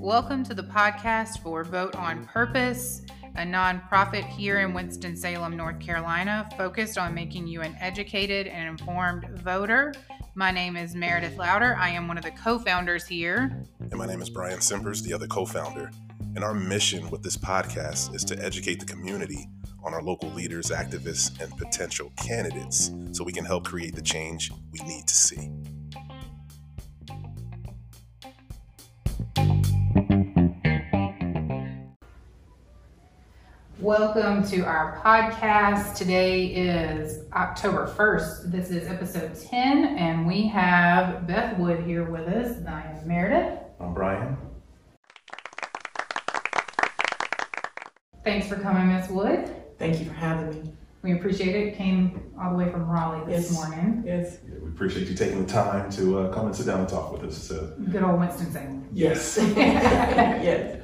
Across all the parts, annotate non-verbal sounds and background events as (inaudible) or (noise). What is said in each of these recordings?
Welcome to the podcast for Vote on Purpose, a nonprofit here in Winston-Salem, North Carolina, focused on making you an educated and informed voter. My name is Meredith Louder. I am one of the co founders here. And my name is Brian Simpers, the other co founder. And our mission with this podcast is to educate the community on our local leaders, activists, and potential candidates so we can help create the change we need to see. Welcome to our podcast. Today is October 1st. This is episode 10, and we have Beth Wood here with us. And I am Meredith. I'm Brian. Thanks for coming, Miss Wood. Thank you for having me. We appreciate it. Came all the way from Raleigh this Yes. morning. Yes. Yeah, we appreciate you taking the time to uh, come and sit down and talk with us. Uh, Good old Winston-Salem. Yes. (laughs) yes.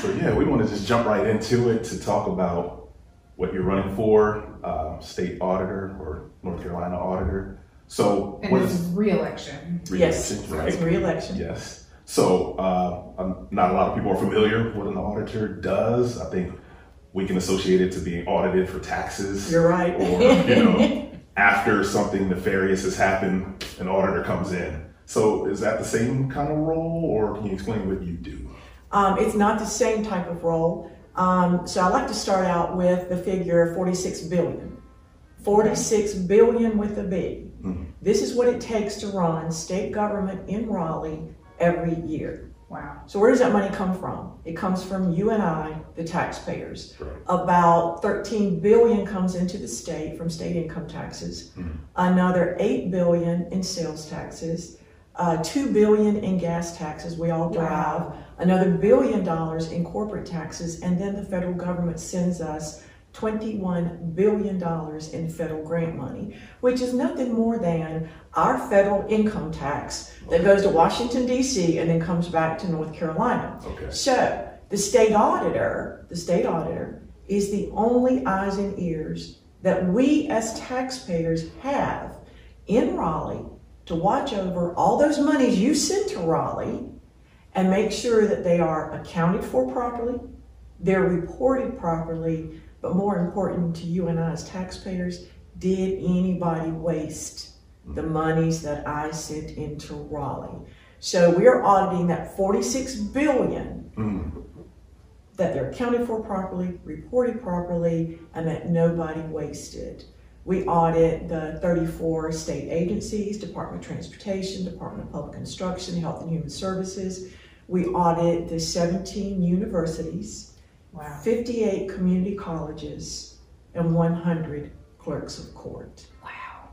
so, yeah, we want to just jump right into it to talk about what you're running for uh, state auditor or North Carolina auditor. So, And what this is is re-election. Yes. re-election, right? It's re-election. Yes. So, uh, um, not a lot of people are familiar with what an auditor does. I think we can associate it to being audited for taxes. You're right. Or, you know, (laughs) after something nefarious has happened, an auditor comes in. So, is that the same kind of role, or can you explain what you do? Um, it's not the same type of role. Um, so I like to start out with the figure 46 billion. 46 billion with a B. Mhm. This is what it takes to run state government in Raleigh every year. Wow. So where does that money come from? It comes from you and I, the taxpayers. Right. About 13 billion comes into the state from state income taxes. Mhm. Another 8 billion in sales taxes. Uh, 2 billion in gas taxes we all drive. Wow. Another billion dollars in corporate taxes. And then the federal government sends us 21 billion dollars in federal grant money, which is nothing more than our federal income tax that goes to Washington D.C. and then comes back to North Carolina. Okay. So the state auditor, the state auditor, is the only eyes and ears that we as taxpayers have in Raleigh to watch over all those monies you send to Raleigh and make sure that they are accounted for properly, they're reported properly, but more important to you and I as taxpayers, did anybody waste the monies that I sent into Raleigh? So we're auditing that 46 billion Mm. that they're accounted for properly, reported properly, and that nobody wasted. We audit the 34 state agencies, Department of Transportation, Department of Public Instruction, Health and Human Services. We audit the 17 universities, Wow. 58 community colleges, and 100 clerks of court. Wow.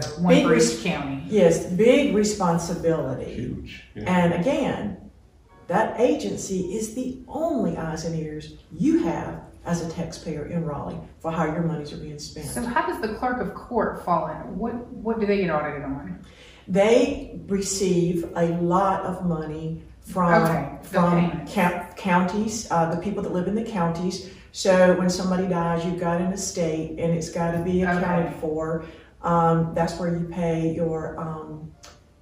So one Big for each county. Yes, big responsibility. Huge. Yeah. And again, that agency is the only eyes and ears you have as a taxpayer in Raleigh for how your monies are being spent. So how does the clerk of court fall in? What what do they get audited on? they receive a lot of money from Okay, the from payments. count, counties, uh, the people that live in the counties. So when somebody dies, you've got an estate, and it's got to be accounted Okay. for. Um, that's where you pay your um,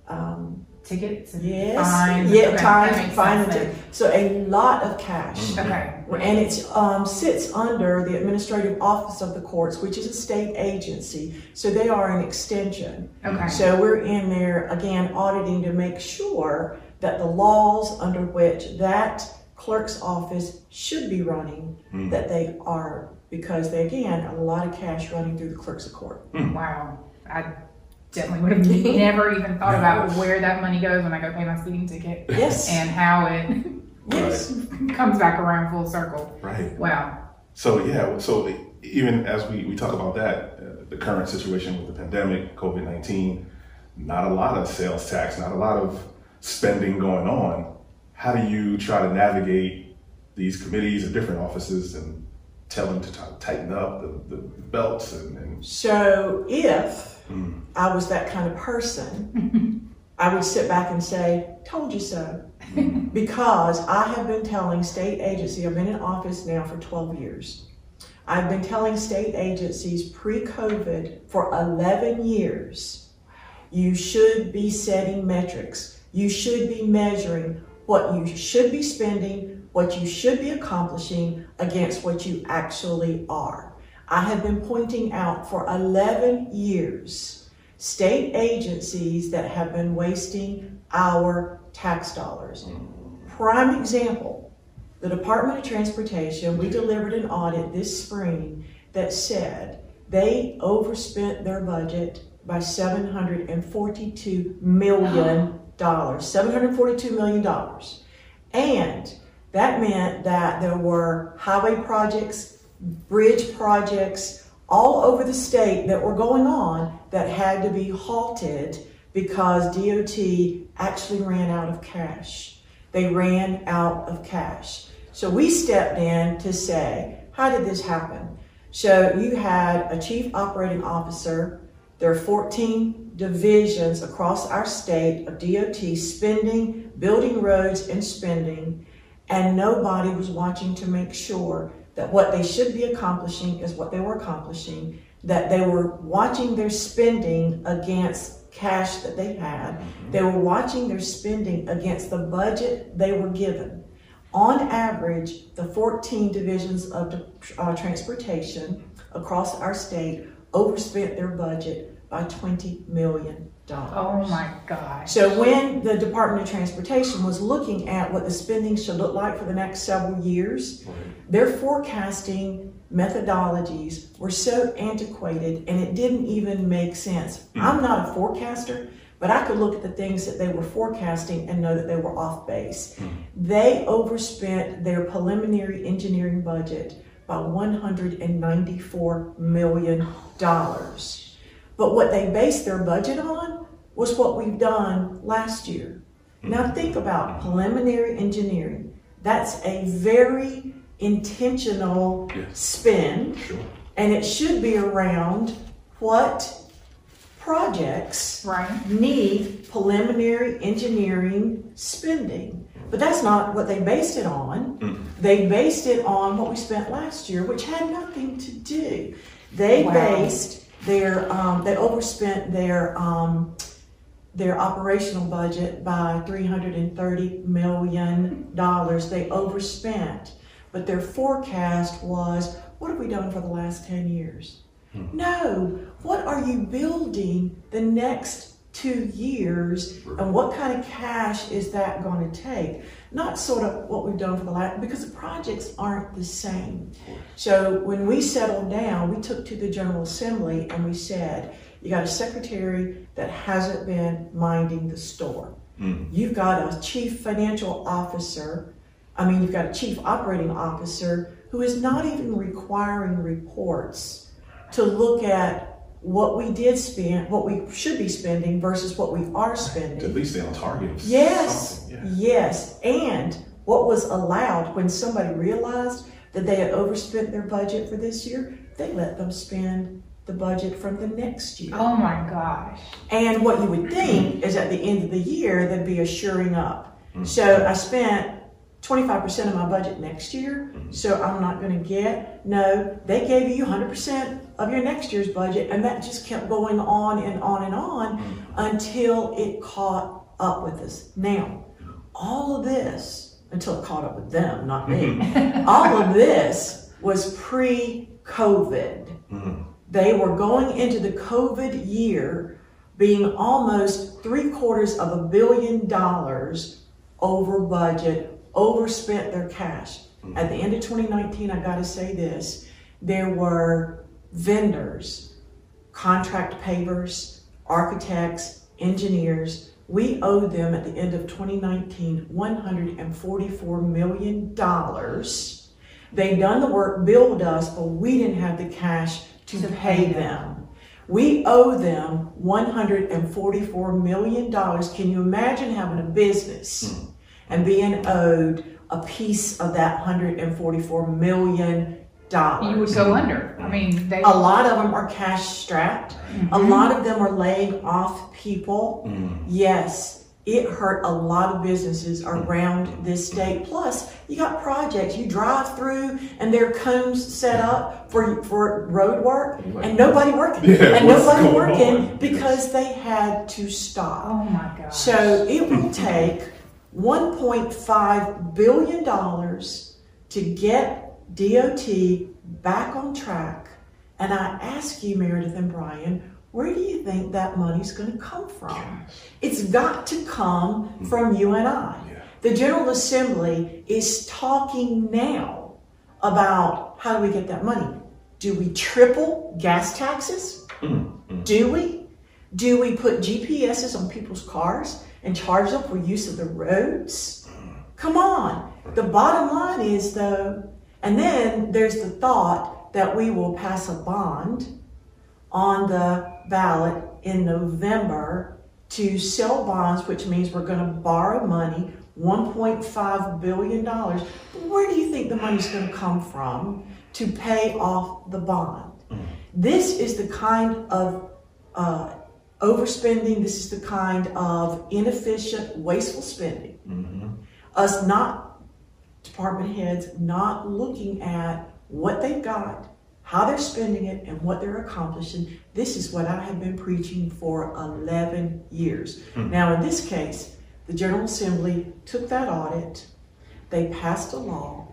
um, Tickets and yes, fines? yeah, Okay, time, makes fine, sense and ti- so a lot of cash. Okay. And it um, sits under the Administrative Office of the Courts, which is a state agency. So they are an extension. Okay. So we're in there again auditing to make sure that the laws under which that clerk's office should be running, Mm. that they are, because they again, a lot of cash running through the clerks of court. Wow. I definitely would have (laughs) never even thought about where that money goes when I go pay my speeding ticket Yes. and how it (laughs) yes. comes back around full circle. Right. Wow. So yeah, so even as we, we talk about that, uh, the current situation with the pandemic, COVID nineteen, not a lot of sales tax, not a lot of spending going on. How do you try to navigate these committees and different offices and tell them to t- tighten up the, the belts and, and So if mm, I was that kind of person, I would sit back and say, Told you so. because I have been telling state agency, I've been in office now for 12 years. I've been telling state agencies pre COVID for 11 years You should be setting metrics. You should be measuring what you should be spending, what you should be accomplishing against what you actually are. I have been pointing out for 11 years state agencies that have been wasting our tax dollars. Prime example the Department of Transportation, we delivered an audit this spring that said they overspent their budget by $742 million. $742 million. And that meant that there were highway projects, bridge projects all over the state that were going on that had to be halted because DOT actually ran out of cash. They ran out of cash. So we stepped in to say, how did this happen? So you had a chief operating officer, there are 14 divisions across our state of DOT spending, building roads and spending, and nobody was watching to make sure that what they should be accomplishing is what they were accomplishing, that they were watching their spending against cash that they had, mm-hmm. they were watching their spending against the budget they were given. On average, the 14 divisions of uh, transportation across our state overspent their budget by $20 million. Oh my gosh. So when the Department of Transportation was looking at what the spending should look like for the next several years, their forecasting methodologies were so antiquated and it didn't even make sense. Mm-hmm. I'm not a forecaster, but I could look at the things that they were forecasting and know that they were off base. Mm-hmm. They overspent their preliminary engineering budget by $194 million. But what they based their budget on was what we've done last year. Mm-hmm. Now, think about preliminary engineering. That's a very intentional yes. spend, sure. and it should be around what projects right. need preliminary engineering spending. But that's not what they based it on. mm They based it on what we spent last year, which had nothing to do. They wow. based their, um, they overspent their, um, their operational budget by $330 million. They overspent. But their forecast was, what have we done for the last 10 years? Hmm. No, what are you building the next two years and what kind of cash is that going to take? Not sort of what we've done for the last, because the projects aren't the same. So when we settled down, we took to the General Assembly and we said, you got a secretary that hasn't been minding the store. Mm. You've got a chief financial officer. I mean, you've got a chief operating officer who is not even requiring reports to look at what we did spend, what we should be spending versus what we are spending. At least stay on target. Yes, yeah. yes. And what was allowed when somebody realized that they had overspent their budget for this year, they let them spend the budget from the next year. Oh my gosh. And what you would think is at the end of the year, there'd be a shoring up. Mm-hmm. So I spent 25% of my budget next year, mm-hmm. so I'm not going to get. No, they gave you 100% of your next year's budget, and that just kept going on and on and on mm-hmm. until it caught up with us. Now, all of this, until it caught up with them, not me, mm-hmm. (laughs) all of this was pre COVID. Mm-hmm. They were going into the COVID year being almost three quarters of a billion dollars over budget overspent their cash. Mm-hmm. At the end of 2019, I got to say this there were vendors, contract pavers, architects, engineers. We owed them at the end of 2019 $144 million. They done the work, billed us, but we didn't have the cash to, to pay, pay them. them. We owe them $144 million. Can you imagine having a business? Mm and being owed a piece of that 144 million dollars. You would go under. I mean, they... a lot of them are cash strapped. Mm-hmm. A lot of them are laying off people. Mm. Yes, it hurt a lot of businesses around this state. Plus, you got projects you drive through, and there are cones set up for for road work, and nobody working, Yeah, and nobody working on? because they had to stop. Oh my gosh. So it will take (laughs) $1.5 billion to get DOT back on track. And I ask you, Meredith and Brian, where do you think that money's going to come from? It's got to come hmm. from you and I. Yeah. The General Assembly is talking now about how do we get that money? Do we triple gas taxes? Hmm, hmm. Do we? Do we put GPSs on people's cars and charge them for use of the roads? Come on. The bottom line is though, and then there's the thought that we will pass a bond on the ballot in November to sell bonds, which means we're going to borrow money, $1.5 billion. Where do you think the money's going to come from to pay off the bond? This is the kind of uh, overspending, this is the kind of inefficient, wasteful spending. Us not, department heads, not looking at what they've got, how they're spending it, and what they're accomplishing. This is what I have been preaching for 11 years. Hmm. Now, in this case, the General Assembly took that audit, they passed a law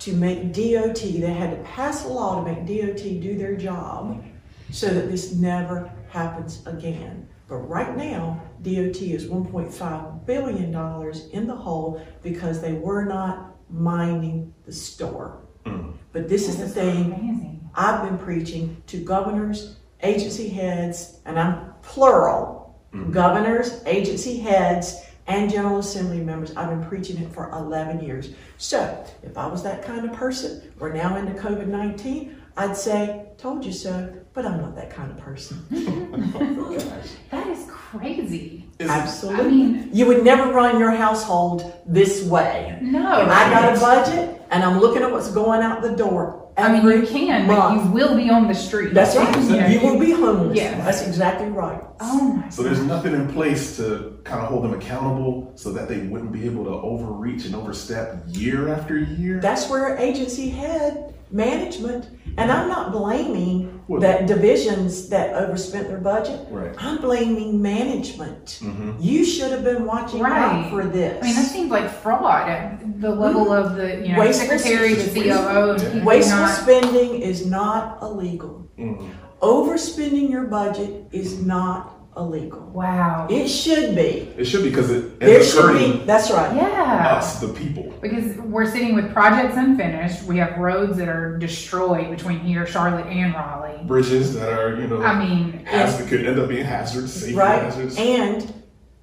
to make DOT, they had to pass a law to make DOT do their job so that this never happens again. But right now, DOT is $1.5 billion dollars in the hole because they were not minding the store. Mm. But this is the thing amazing. I've been preaching to governors, agency heads, and I'm plural mm. governors, agency heads, and General Assembly members. I've been preaching it for 11 years. So, if I was that kind of person, we're now into COVID 19, I'd say, told you so, but I'm not that kind of person. (laughs) That is crazy. Is Absolutely. I mean, you would never run your household this way. no. I got a budget, and I'm looking at what's going out the door. I mean, you can, month. but you will be on the street. That's right. You know, You will be homeless. Yeah. That's exactly right. Oh my. So there's nothing in place to kind of hold them accountable so that they wouldn't be able to overreach and overstep year after year. That's where agency head management, and I'm not blaming Well- that divisions that overspent their budget. Right. I'm blaming management. Mhm. You should have been watching Right. out for this. I mean, that seems like fraud at the level of the you know Wasteful secretary, the spending. COO, Wasteful not. spending is not illegal. Mhm. Overspending your budget is not illegal. Wow. It should be. It should be because it There should be. hurting That's right. Yeah. us, the people. Because we're sitting with projects unfinished. We have roads that are destroyed between here, Charlotte, and Raleigh. Bridges that are, you know, I mean, hazard, could end up being hazards, safety Right. hazards. And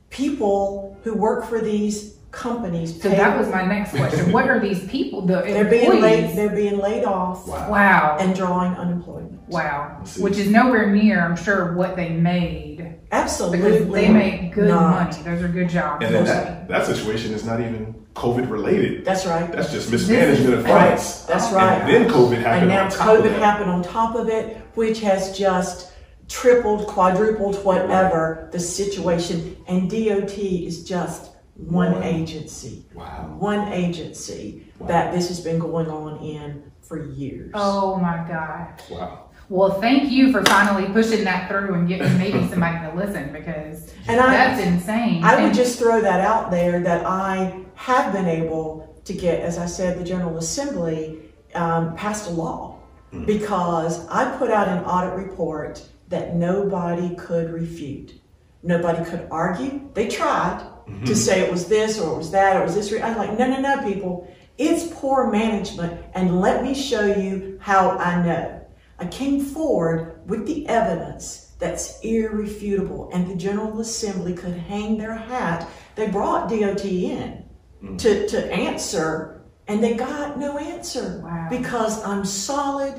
people who work for these companies so that was my next question. What are these people? The (laughs) they're being laid employees? they're being laid off Wow. Wow. and drawing unemployment. Wow. Which is nowhere near, I'm sure, what they made. Absolutely. Because they make good not. money. Those are good jobs. And then that, that situation is not even COVID related. That's right. That's just mismanagement of Right. funds. That's Oh, right. And then COVID happened and now on top of COVID that. happened on top of it, which has just tripled, quadrupled, whatever the situation. And DOT is just one One. agency, Wow. one agency Wow. that this has been going on in for years. Oh my God. Wow. Well, thank you for finally pushing that through and getting (laughs) maybe somebody to listen because And I- that's insane. I would just throw that out there that I have been able to get, as I said, the General Assembly um, passed a law because I put out an audit report that nobody could refute. Nobody could argue. They tried to say it was this or it was that or it was this. re- I'm like, no, no, no, people. It's poor management, and let me show you how I know. I came forward with the evidence that's irrefutable, and the General Assembly could hang their hat. They brought DOT in mm. to, to answer, and they got no answer Wow. because I'm solid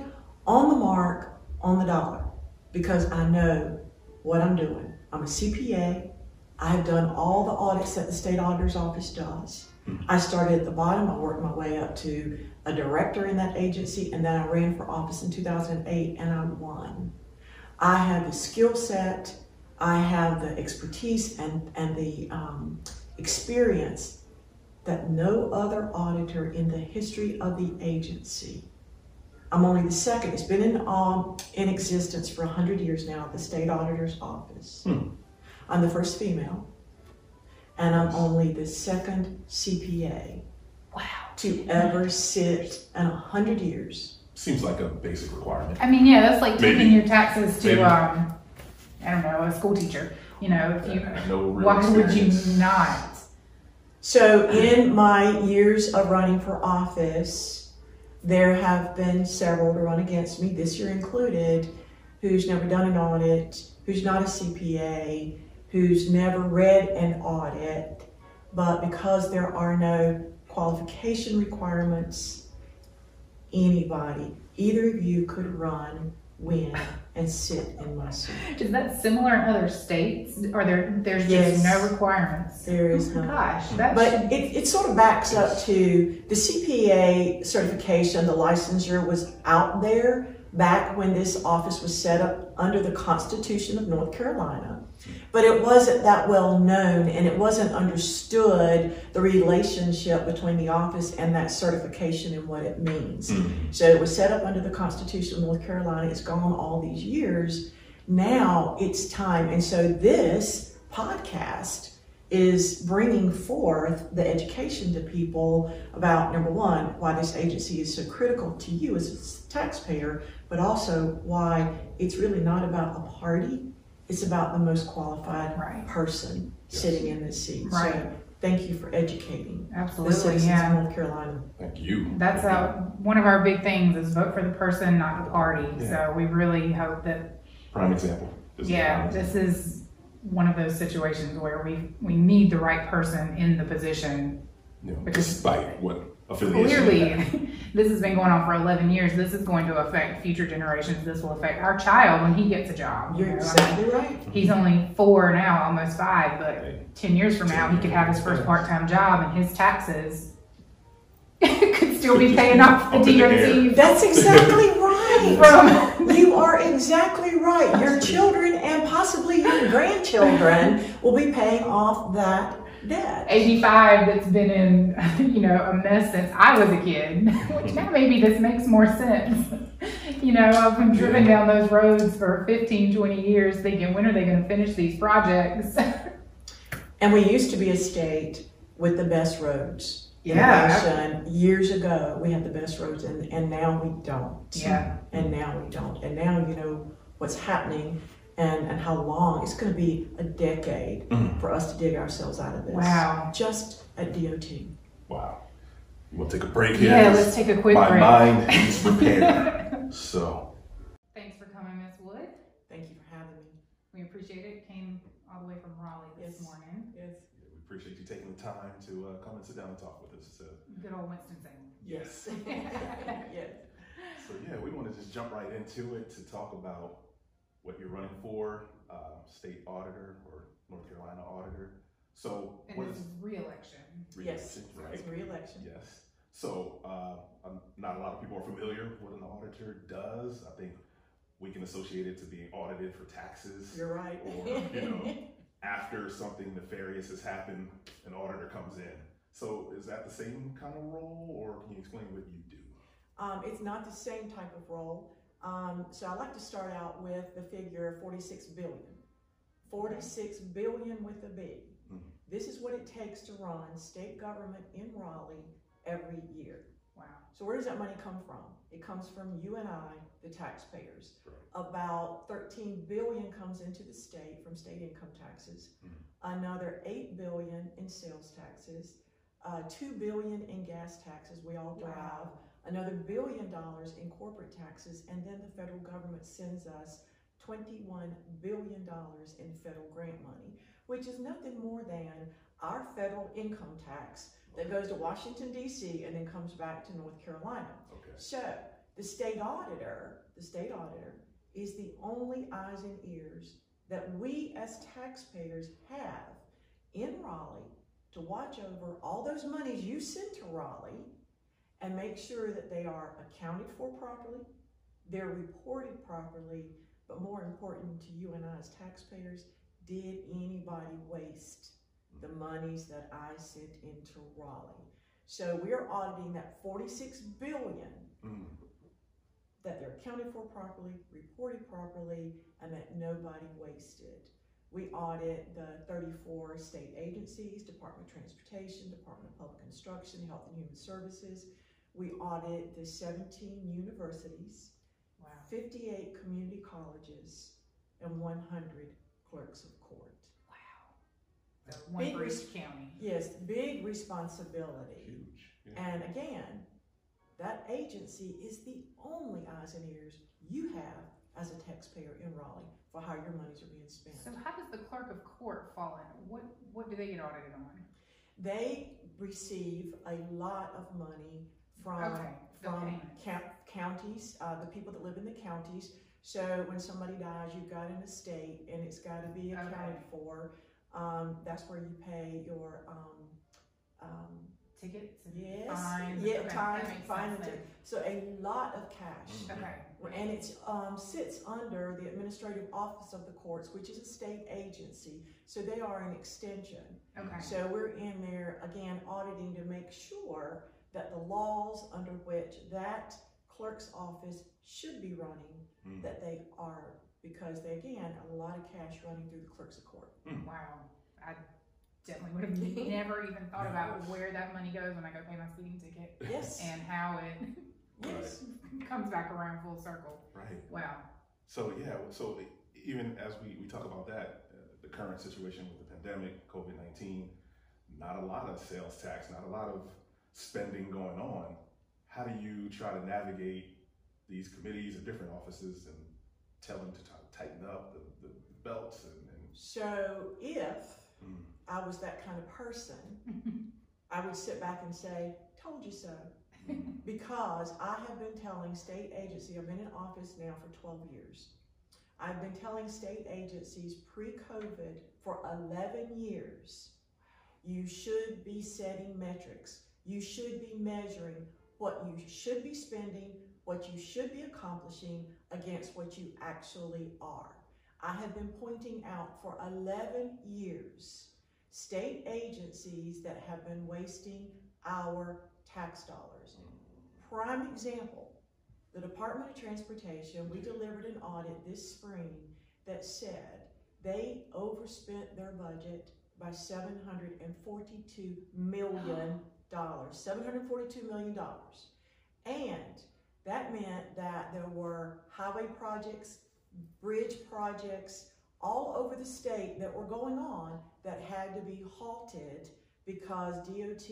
on the mark, on the dollar, because I know what I'm doing. I'm a CPA. I have done all the audits that the state auditor's office does. Mm. I started at the bottom. I worked my way up to a director in that agency, and then I ran for office in 2008 and I won. I have the skill set, I have the expertise and, and the um, experience that no other auditor in the history of the agency. I'm only the second. It's been in, um, in existence for 100 years now, at the state auditor's office. Hmm. I'm the first female, and I'm only the second CPA. To ever sit in a 100 years. Seems like a basic requirement. I mean, yeah, that's like taking your taxes to, Maybe. um, I don't know, a school teacher. You know, if you, no real why would you not? So, in my years of running for office, there have been several to run against me, this year included, who's never done an audit, who's not a CPA, who's never read an audit, but because there are no qualification requirements, anybody, either of you could run, win, and sit in my seat. Is that similar in other states? Or there, there's Yes. just no requirements? There is oh no. gosh, that But should, it, it sort of backs up to the CPA certification, the licensure was out there back when this office was set up under the Constitution of North Carolina. But it wasn't that well known and it wasn't understood the relationship between the office and that certification and what it means. Mm-hmm. So it was set up under the Constitution of North Carolina. It's gone all these years. Now it's time. And so this podcast is bringing forth the education to people about number one, why this agency is so critical to you as a taxpayer, but also why it's really not about a party. It's about the most qualified Right. person Yes. sitting in this seat. Right. So thank you for educating the absolutely, citizens yeah. of North Carolina. Thank you. That's Thank how, one of our big things is vote for the person, not the party. Yeah. So we really hope that. Prime example. This Yeah, prime this example. is one of those situations where we, we need the right person in the position. You know, because- despite what affiliation. they have. Clearly, (laughs) this has been going on for 11 years. This is going to affect future generations. This will affect our child when he gets a job. you You're know? I mean, exactly right. He's only four now, almost five, but 10 years from now, he could have his first part time job and his taxes (laughs) could still be paying off (laughs) the Up in the air. DOT That's exactly right. from. You are exactly right. Your children and possibly your grandchildren will be paying off that debt. 85 that's been in, (laughs) you know, a mess since I was a kid, (laughs) which now maybe this makes more sense. (laughs) You know, I've been driven down those roads for 15, 20 years thinking, when are they going to finish these projects? And we used to be a state with the best roads. Yeah. Years ago, we had the best roads, and, and now we don't. yeah. And now we don't. And now you know what's happening and, and how long. It's going to be a decade Mhm. for us to dig ourselves out of this. Wow. Just at DOT. Wow. We'll take a break here. Yeah, let's take a quick My break. mind is (laughs) prepared. so, Thanks for coming, Miss Wood. Thank you for having me. We appreciate it. Came all the way from Raleigh this Yes. morning. Yes. we appreciate you taking the time to uh, come and sit down and talk with us. So, Good old Winston-Salem. Yes. (laughs) (laughs) yes. so yeah, we want to just jump right into it to talk about what you're running for, uh, state auditor or North Carolina auditor. So, And what this is is re-election. Yes. re-election, right? It's re-election. Yes. So, uh, um, not a lot of people are familiar with what an auditor does. I think we can associate it to being audited for taxes. You're right. Or, you know, after something nefarious has happened, an auditor comes in. So, is that the same kind of role, or can you explain what you do? Um, it's not the same type of role. Um, so I like to start out with the figure 46 billion. 46 billion with a B. Mhm. This is what it takes to run state government in Raleigh every year. Wow. So where does that money come from? It comes from you and I, the taxpayers. Right. About 13 billion comes into the state from state income taxes. Mhm. Another 8 billion in sales taxes. Uh, 2 billion in gas taxes we all drive. Wow. Another billion dollars in corporate taxes, and then the federal government sends us 21 billion dollars in federal grant money, which is nothing more than our federal income tax that goes to Washington D.C. and then comes back to North Carolina. Okay. So the state auditor, the state auditor, is the only eyes and ears that we as taxpayers have in Raleigh to watch over all those monies you send to Raleigh and make sure that they are accounted for properly, they're reported properly, but more important to you and I as taxpayers did anybody waste the monies that I sent into Raleigh? So we're auditing that 46 billion Mm. that they're accounted for properly, reported properly, and that nobody wasted. We audit the 34 state agencies, Department of Transportation, Department of Public Instruction, Health and Human Services. We audit the 17 universities, Wow. 58 community colleges, and 100 clerks of court. Wow. So one Big for each county. Yes, big responsibility. Huge. Yeah. And again, that agency is the only eyes and ears you have as a taxpayer in Raleigh for how your monies are being spent. So how does the clerk of court fall in? What what do they get audited on? They receive a lot of money from Okay, from payments. count, counties, uh, the people that live in the counties. So when somebody dies, you've got an estate and it's got to be accounted Okay. for. Um, that's where you pay your um, um, Tickets and yes, fines? yeah, Okay, time, that makes fine, sense and then. so a lot of cash. Okay. And it um, sits under the Administrative Office of the Courts, which is a state agency. So they are an extension. Okay. So we're in there again auditing to make sure that the laws under which that clerk's office should be running, Mm. that they are, because they again, a lot of cash running through the clerks of court. Wow. I definitely (laughs) would have (laughs) never even thought about where that money goes when I go pay my speeding ticket Yes, and how it yes. comes back around full circle. Right. Wow. So yeah, so even as we, we talk about that, uh, the current situation with the pandemic, COVID nineteen, not a lot of sales tax, not a lot of spending going on. How do you try to navigate these committees and different offices and tell them to tighten up the, the belts and, and So if Mm. I was that kind of person, I would sit back and say, Told you so. (laughs) because I have been telling state agency, I've been in office now for 12 years. I've been telling state agencies pre COVID for 11 years, you should be setting metrics. You should be measuring what you should be spending, what you should be accomplishing against what you actually are. I have been pointing out for 11 years state agencies that have been wasting our tax dollars. Prime example the Department of Transportation, we delivered an audit this spring that said they overspent their budget by $742 million. $742 million. And that meant that there were highway projects, bridge projects all over the state that were going on that had to be halted because DOT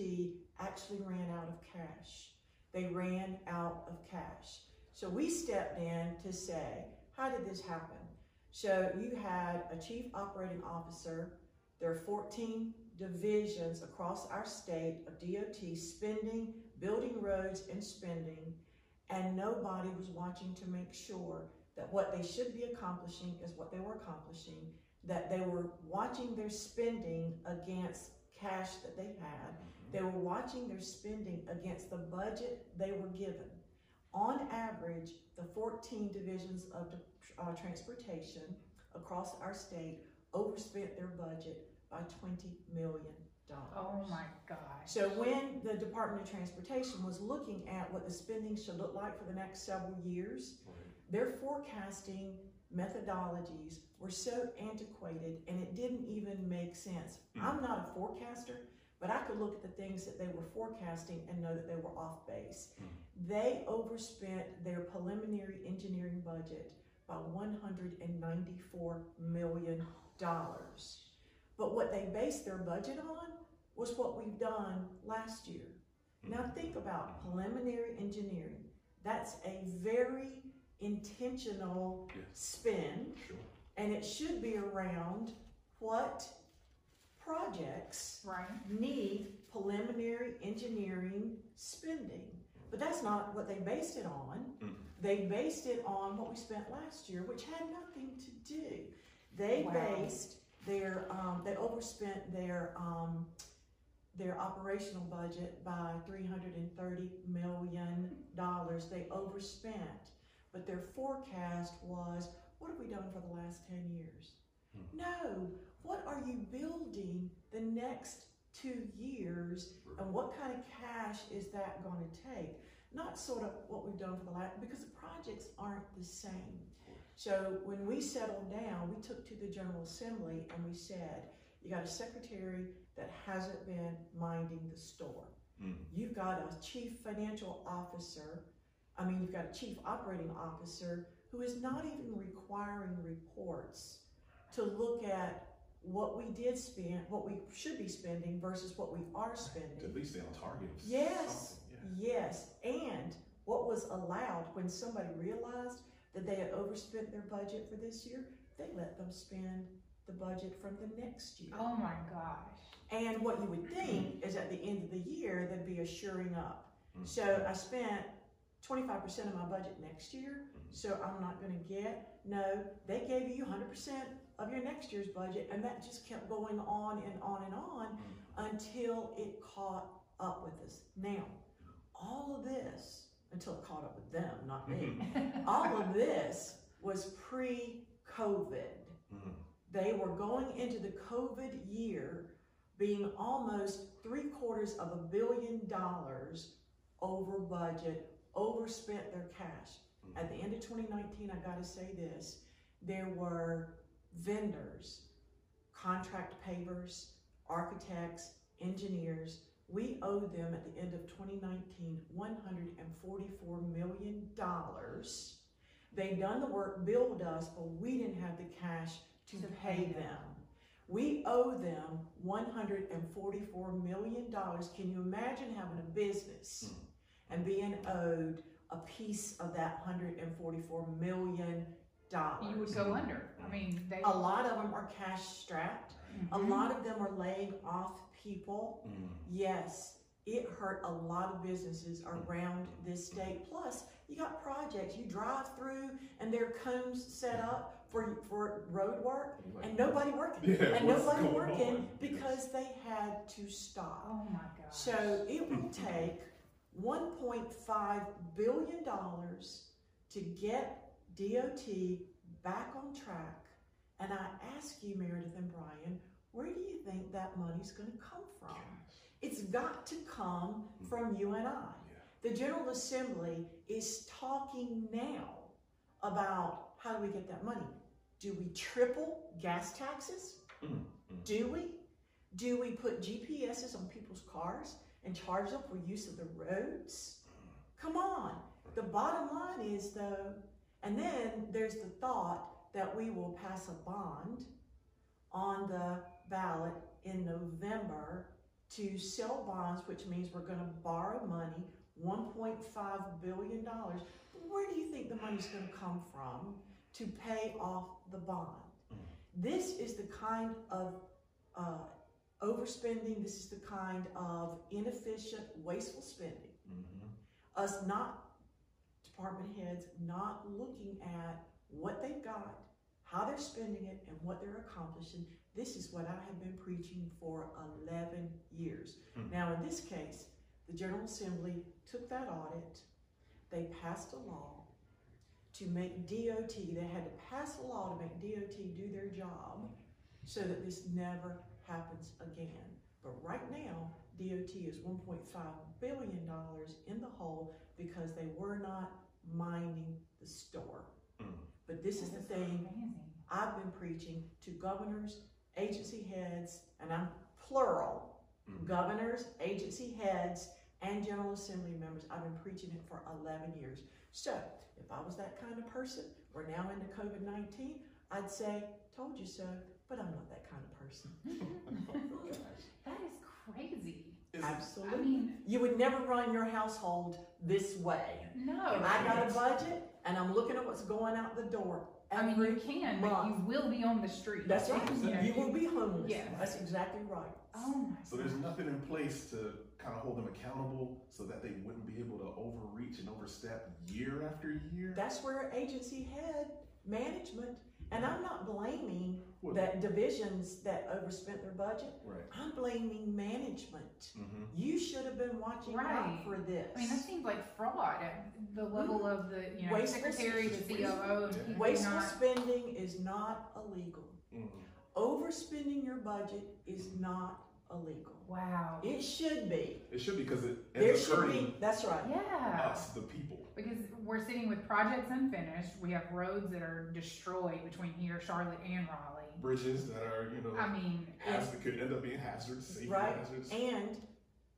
actually ran out of cash. They ran out of cash. So we stepped in to say, how did this happen? So you had a chief operating officer, there are 14 divisions across our state of DOT spending, building roads, and spending, and nobody was watching to make sure that what they should be accomplishing is what they were accomplishing, that they were watching their spending against cash that they had, they were watching their spending against the budget they were given. On average, the 14 divisions of uh, transportation across our state overspent their budget by $20 million. Oh my gosh. So when the Department of Transportation was looking at what the spending should look like for the next several years, their forecasting methodologies were so antiquated and it didn't even make sense. Hmm. I'm not a forecaster, but I could look at the things that they were forecasting and know that they were off base. Hmm. They overspent their preliminary engineering budget by $194 million. But what they based their budget on was what we've done last year. Now think about preliminary engineering. That's a very intentional Yes. spend, Sure. and it should be around what projects right. need preliminary engineering spending. But that's not what they based it on. Mm. They based it on what we spent last year, which had nothing to do. They Wow. based their, um, they overspent their, um, their operational budget by $330 million. They overspent. But their forecast was what have we done for the last 10 years? No. What are you building the next two years and what kind of cash is that going to take? Not sort of what we've done for the last, because the projects aren't the same. So when we settled down, we took to the General Assembly and we said, you got a secretary that hasn't been minding the store. Mm. You've got a chief financial officer, I mean, you've got a chief operating officer who is not even requiring reports to look at what we did spend, what we should be spending versus what we are To spending. at least stay on target. Yes, yes. And what was allowed when somebody realized that they had overspent their budget for this year, they let them spend the budget from the next year. Oh my gosh. And what you would think (clears throat) is at the end of the year, there'd be a shoring up. Mm. So I spent 25% of my budget next year, so I'm not going to get. No, they gave you 100% of your next year's budget, and that just kept going on and on and on until it caught up with us. Now, all of this, until it caught up with them, not me, (laughs) all of this was pre COVID. Mhm. They were going into the COVID year being almost three quarters of a billion dollars over budget, overspent their cash. At the end of 2019, I got to say this there were vendors, contract pavers, architects, engineers. We owed them at the end of 2019 $144 million. They done the work, billed us, but we didn't have the cash to, To pay pay them. We owe them $144 million. Can you imagine having a business hmm. and being owed a piece of that $144 million? You would go under. I mean, they. A lot of them are cash strapped. A mm-hmm. lot of them are laying off people. Mm. Yes, it hurt a lot of businesses around this state. Plus, you got projects you drive through, and there are cones set up for for road work, and nobody working, Yeah, and nobody working on? because they had to stop. Oh my gosh. So it will take $1.5 billion to get DOT back on track. And I ask you, Meredith and Brian, where do you think that money's going to come from? It's got to come hmm. from you and I. Yeah. The General Assembly is talking now about how do we get that money? Do we triple gas taxes? Mm. Do we? Do we put GPSs on people's cars and charge them for use of the roads? Hmm. Come on. The bottom line is though, and then there's the thought that we will pass a bond on the ballot in November to sell bonds, which means we're going to borrow money, $1.5 billion. Where do you think the money's going to come from to pay off the bond? This is the kind of uh, overspending, this is the kind of inefficient, wasteful spending. Mhm. Us not, department heads, not looking at what they've got, how they're spending it, and what they're accomplishing. This is what I have been preaching for 11 years. Hmm. Now, in this case, the General Assembly took that audit, they passed a law to make DOT, they had to pass a law to make DOT do their job so that this never happens again. But right now, DOT is $1.5 billion in the hole because they were not minding the store. Mm. But this is the thing Amazing. I've been preaching to governors, agency heads, and I'm plural governors, agency heads, and General Assembly members. I've been preaching it for 11 years. So, if I was that kind of person, we're now into COVID 19, I'd say, told you so, but I'm not that kind of person. (laughs) That is crazy. Is it- Absolutely. I mean, You would never run your household this way. no. I got a budget, and I'm looking at what's going out the door. I mean, you every can, but month. you will be on the street. That's right. You know, You will be homeless. Yes. That's exactly right. Oh my. So there's nothing in place to kind of hold them accountable so that they wouldn't be able to overreach and overstep year after year. That's where agency head management, and I'm not blaming Well- that divisions that overspent their budget. Right. I'm blaming management. Mhm. You should have been watching Right. out for this. I mean, that seems like fraud at the level of the you know Wasteful secretary, the COO, and people Wasteful not. spending is not illegal. Mm. Overspending your budget is not illegal. Wow. It should be. It should be because it There ends should be. hurting That's right. Yeah. us, the people. Because we're sitting with projects unfinished. We have roads that are destroyed between here, Charlotte, and Raleigh. Bridges that are, you know, I mean, hazard, could end up being hazards, safety Right. hazards. And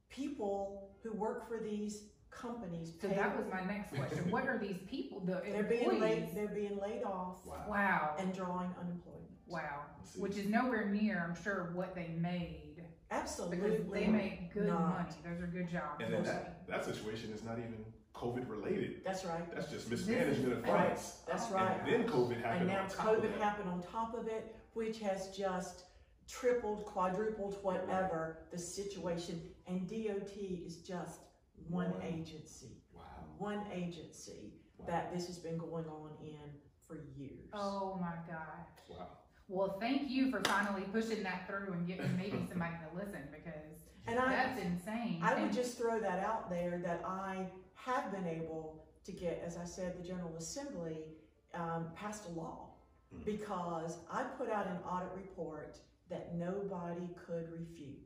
people who work for these companies so that was my next question. What are these people, the (laughs) they're being laid employees? they're being laid off Wow. Wow. and drawing unemployment. Wow. Which is nowhere near, I'm sure, what they made. Absolutely. Because they make good not. money. Those are good jobs. And then that, that situation is not even COVID related. That's right. That's just mismanagement of Right. funds. That's right. And then COVID happened And now on top of COVID happened on top of it, which has just tripled, quadrupled, whatever the situation. And DOT is just one One. agency, Wow. one agency Wow. that this has been going on in for years. Oh my God. Wow. Well, thank you for finally pushing that through and getting maybe somebody to listen because And I- that's insane. I would And- just throw that out there that I have been able to get, as I said, the General Assembly um, passed a law because I put out an audit report that nobody could refute.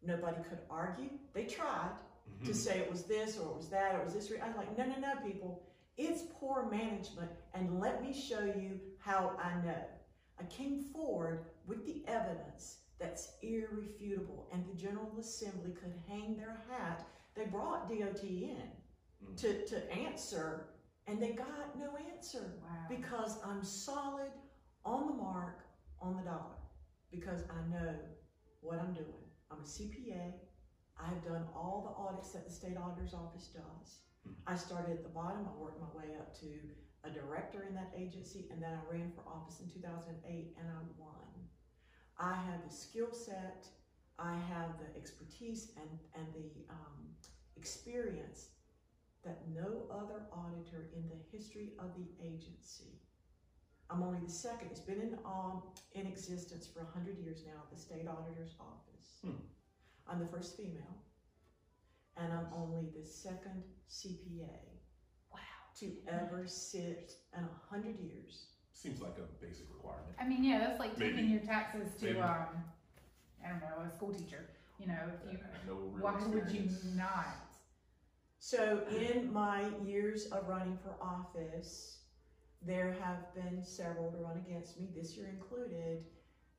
Nobody could argue. They tried to say it was this or it was that or it was this. re- I'm like, no, no, no, people. It's poor management, and let me show you how I know. I came forward with the evidence that's irrefutable, and the General Assembly could hang their hat. They brought DOT in mm. to, to answer, and they got no answer Wow. because I'm solid on the mark, on the dollar, because I know what I'm doing. I'm a CPA. I've done all the audits that the state auditor's office does. Hmm. I started at the bottom, I worked my way up to a director in that agency, and then I ran for office in 2008 and I won. I have the skill set, I have the expertise and, and the um, experience that no other auditor in the history of the agency. I'm only the second. It's been in um, in existence for 100 years now, at the state auditor's office. Hmm. I'm the first female, and I'm only the second CPA. To ever sit in a 100 years. Seems like a basic requirement. I mean, yeah, that's like Maybe. taking your taxes to, Maybe. um, I don't know, a school teacher. You know, if you, No real why would you experience. not? So, in my years of running for office, there have been several to run against me, this year included,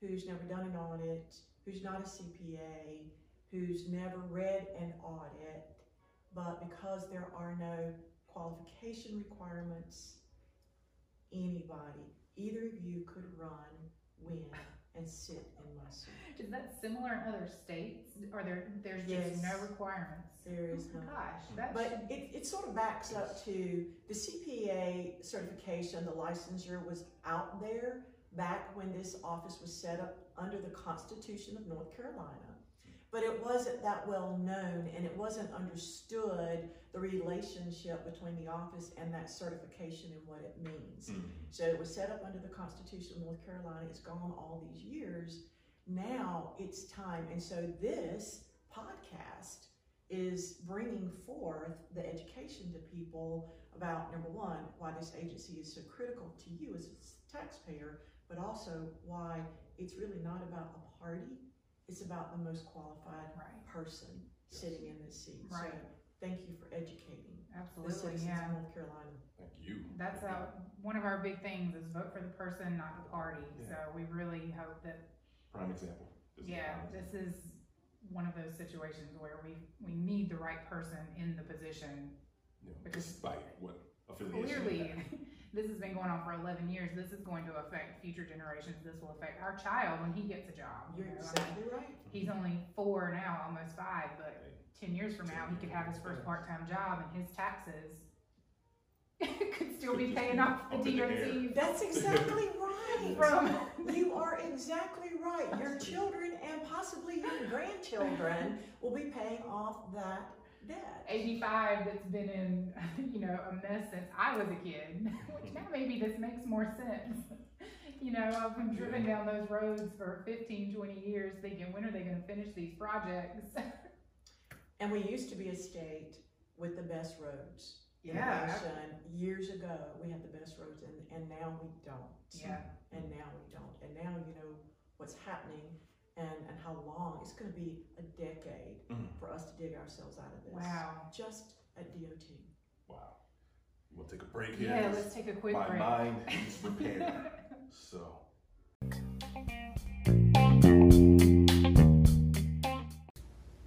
who's never done an audit, who's not a CPA, who's never read an audit, but because there are no qualification requirements, anybody, either of you could run, win, and sit in my seat. Is that similar in other states? Are there, there's Yes. just no requirements? There is Oh no. Gosh, But should- it, it sort of backs up to the CPA certification, the licensure was out there back when this office was set up under the Constitution of North Carolina. But it wasn't that well known and it wasn't understood the relationship between the office and that certification and what it means. Mhm. So it was set up under the Constitution of North Carolina. It's gone all these years. Now it's time. And so this podcast is bringing forth the education to people about number one, why this agency is so critical to you as a taxpayer, but also why it's really not about a party. It's about the most qualified Right. person Yes. sitting in this seat. Right. So thank you for educating the Absolutely, citizens yeah. of North Carolina. Thank you. That's how, one of our big things is vote for the person, not the party. Yeah. So we really hope that, Prime example. This is yeah, prime this is one of those situations where we, we need the right person in the position. You know, Because- despite what affiliation. Clearly, have. (laughs) this has been going on for 11 years. This is going to affect future generations. This will affect our child when he gets a job. you You're know? I mean, exactly right. He's only four now, almost five, but 10 years from now, he could have his first part time job and his taxes (laughs) could still be paying off the Up in the air. DOT That's exactly right. (laughs) from. You are exactly right. Your children and possibly your grandchildren will be paying off that debt. 85 that's been in, (laughs) you know, a mess since I was a kid, (laughs) which now maybe this makes more sense. (laughs) You know, I've been driven down those roads for 15, 20 years thinking, when are they going to finish these projects? And we used to be a state with the best roads. Yeah. Years ago, we had the best roads, and, and now we don't. Yeah. And now we don't. And now you know what's happening and, and how long. It's going to be a decade us to dig ourselves out of this. Wow. Just at DOT. Wow. We'll take a break here. Yeah, let's take a quick My break. mind is (laughs) prepared. so.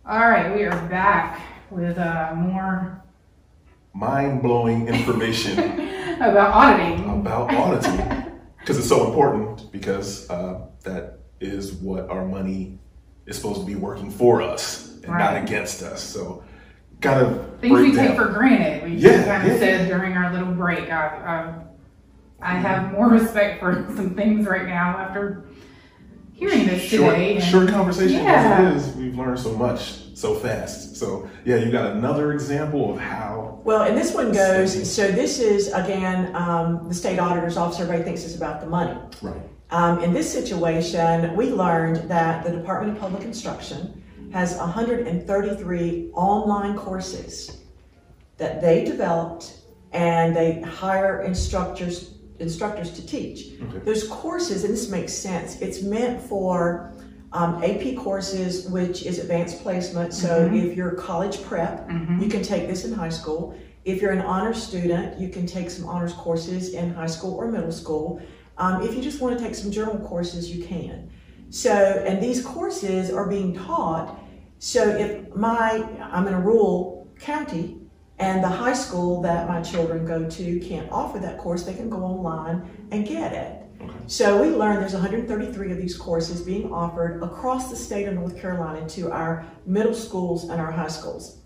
All right, we are back with uh, more Mind blowing information (laughs) about auditing. about auditing because it's so important because uh, that is what our money is supposed to be working for us and Right. not against us. So, kind of Things we break take for granted. We Yeah, kind of yeah. said during our little break. I, I, I have more (laughs) respect for some things right now after hearing this short, today. and- short conversation Yeah. as it is. We've learned so much so fast. So, yeah, you got another example of how. Well, and this one goes, so this is, again, um, the state auditor's office, everybody thinks it's about the money. Right. Um, in this situation, we learned that the Department of Public Instruction has 133 online courses that they developed and they hire instructors instructors to teach. Okay. Those courses, and this makes sense, it's meant for um, AP courses, which is advanced placement. So if you're college prep, you can take this in high school. If you're an honors student, you can take some honors courses in high school or middle school. Um, if you just want to take some journal courses, you can. So, and these courses are being taught. So, if my, I'm in a rural county and the high school that my children go to can't offer that course, they can go online and get it. So we learned there's 133 of these courses being offered across the state of North Carolina to our middle schools and our high schools.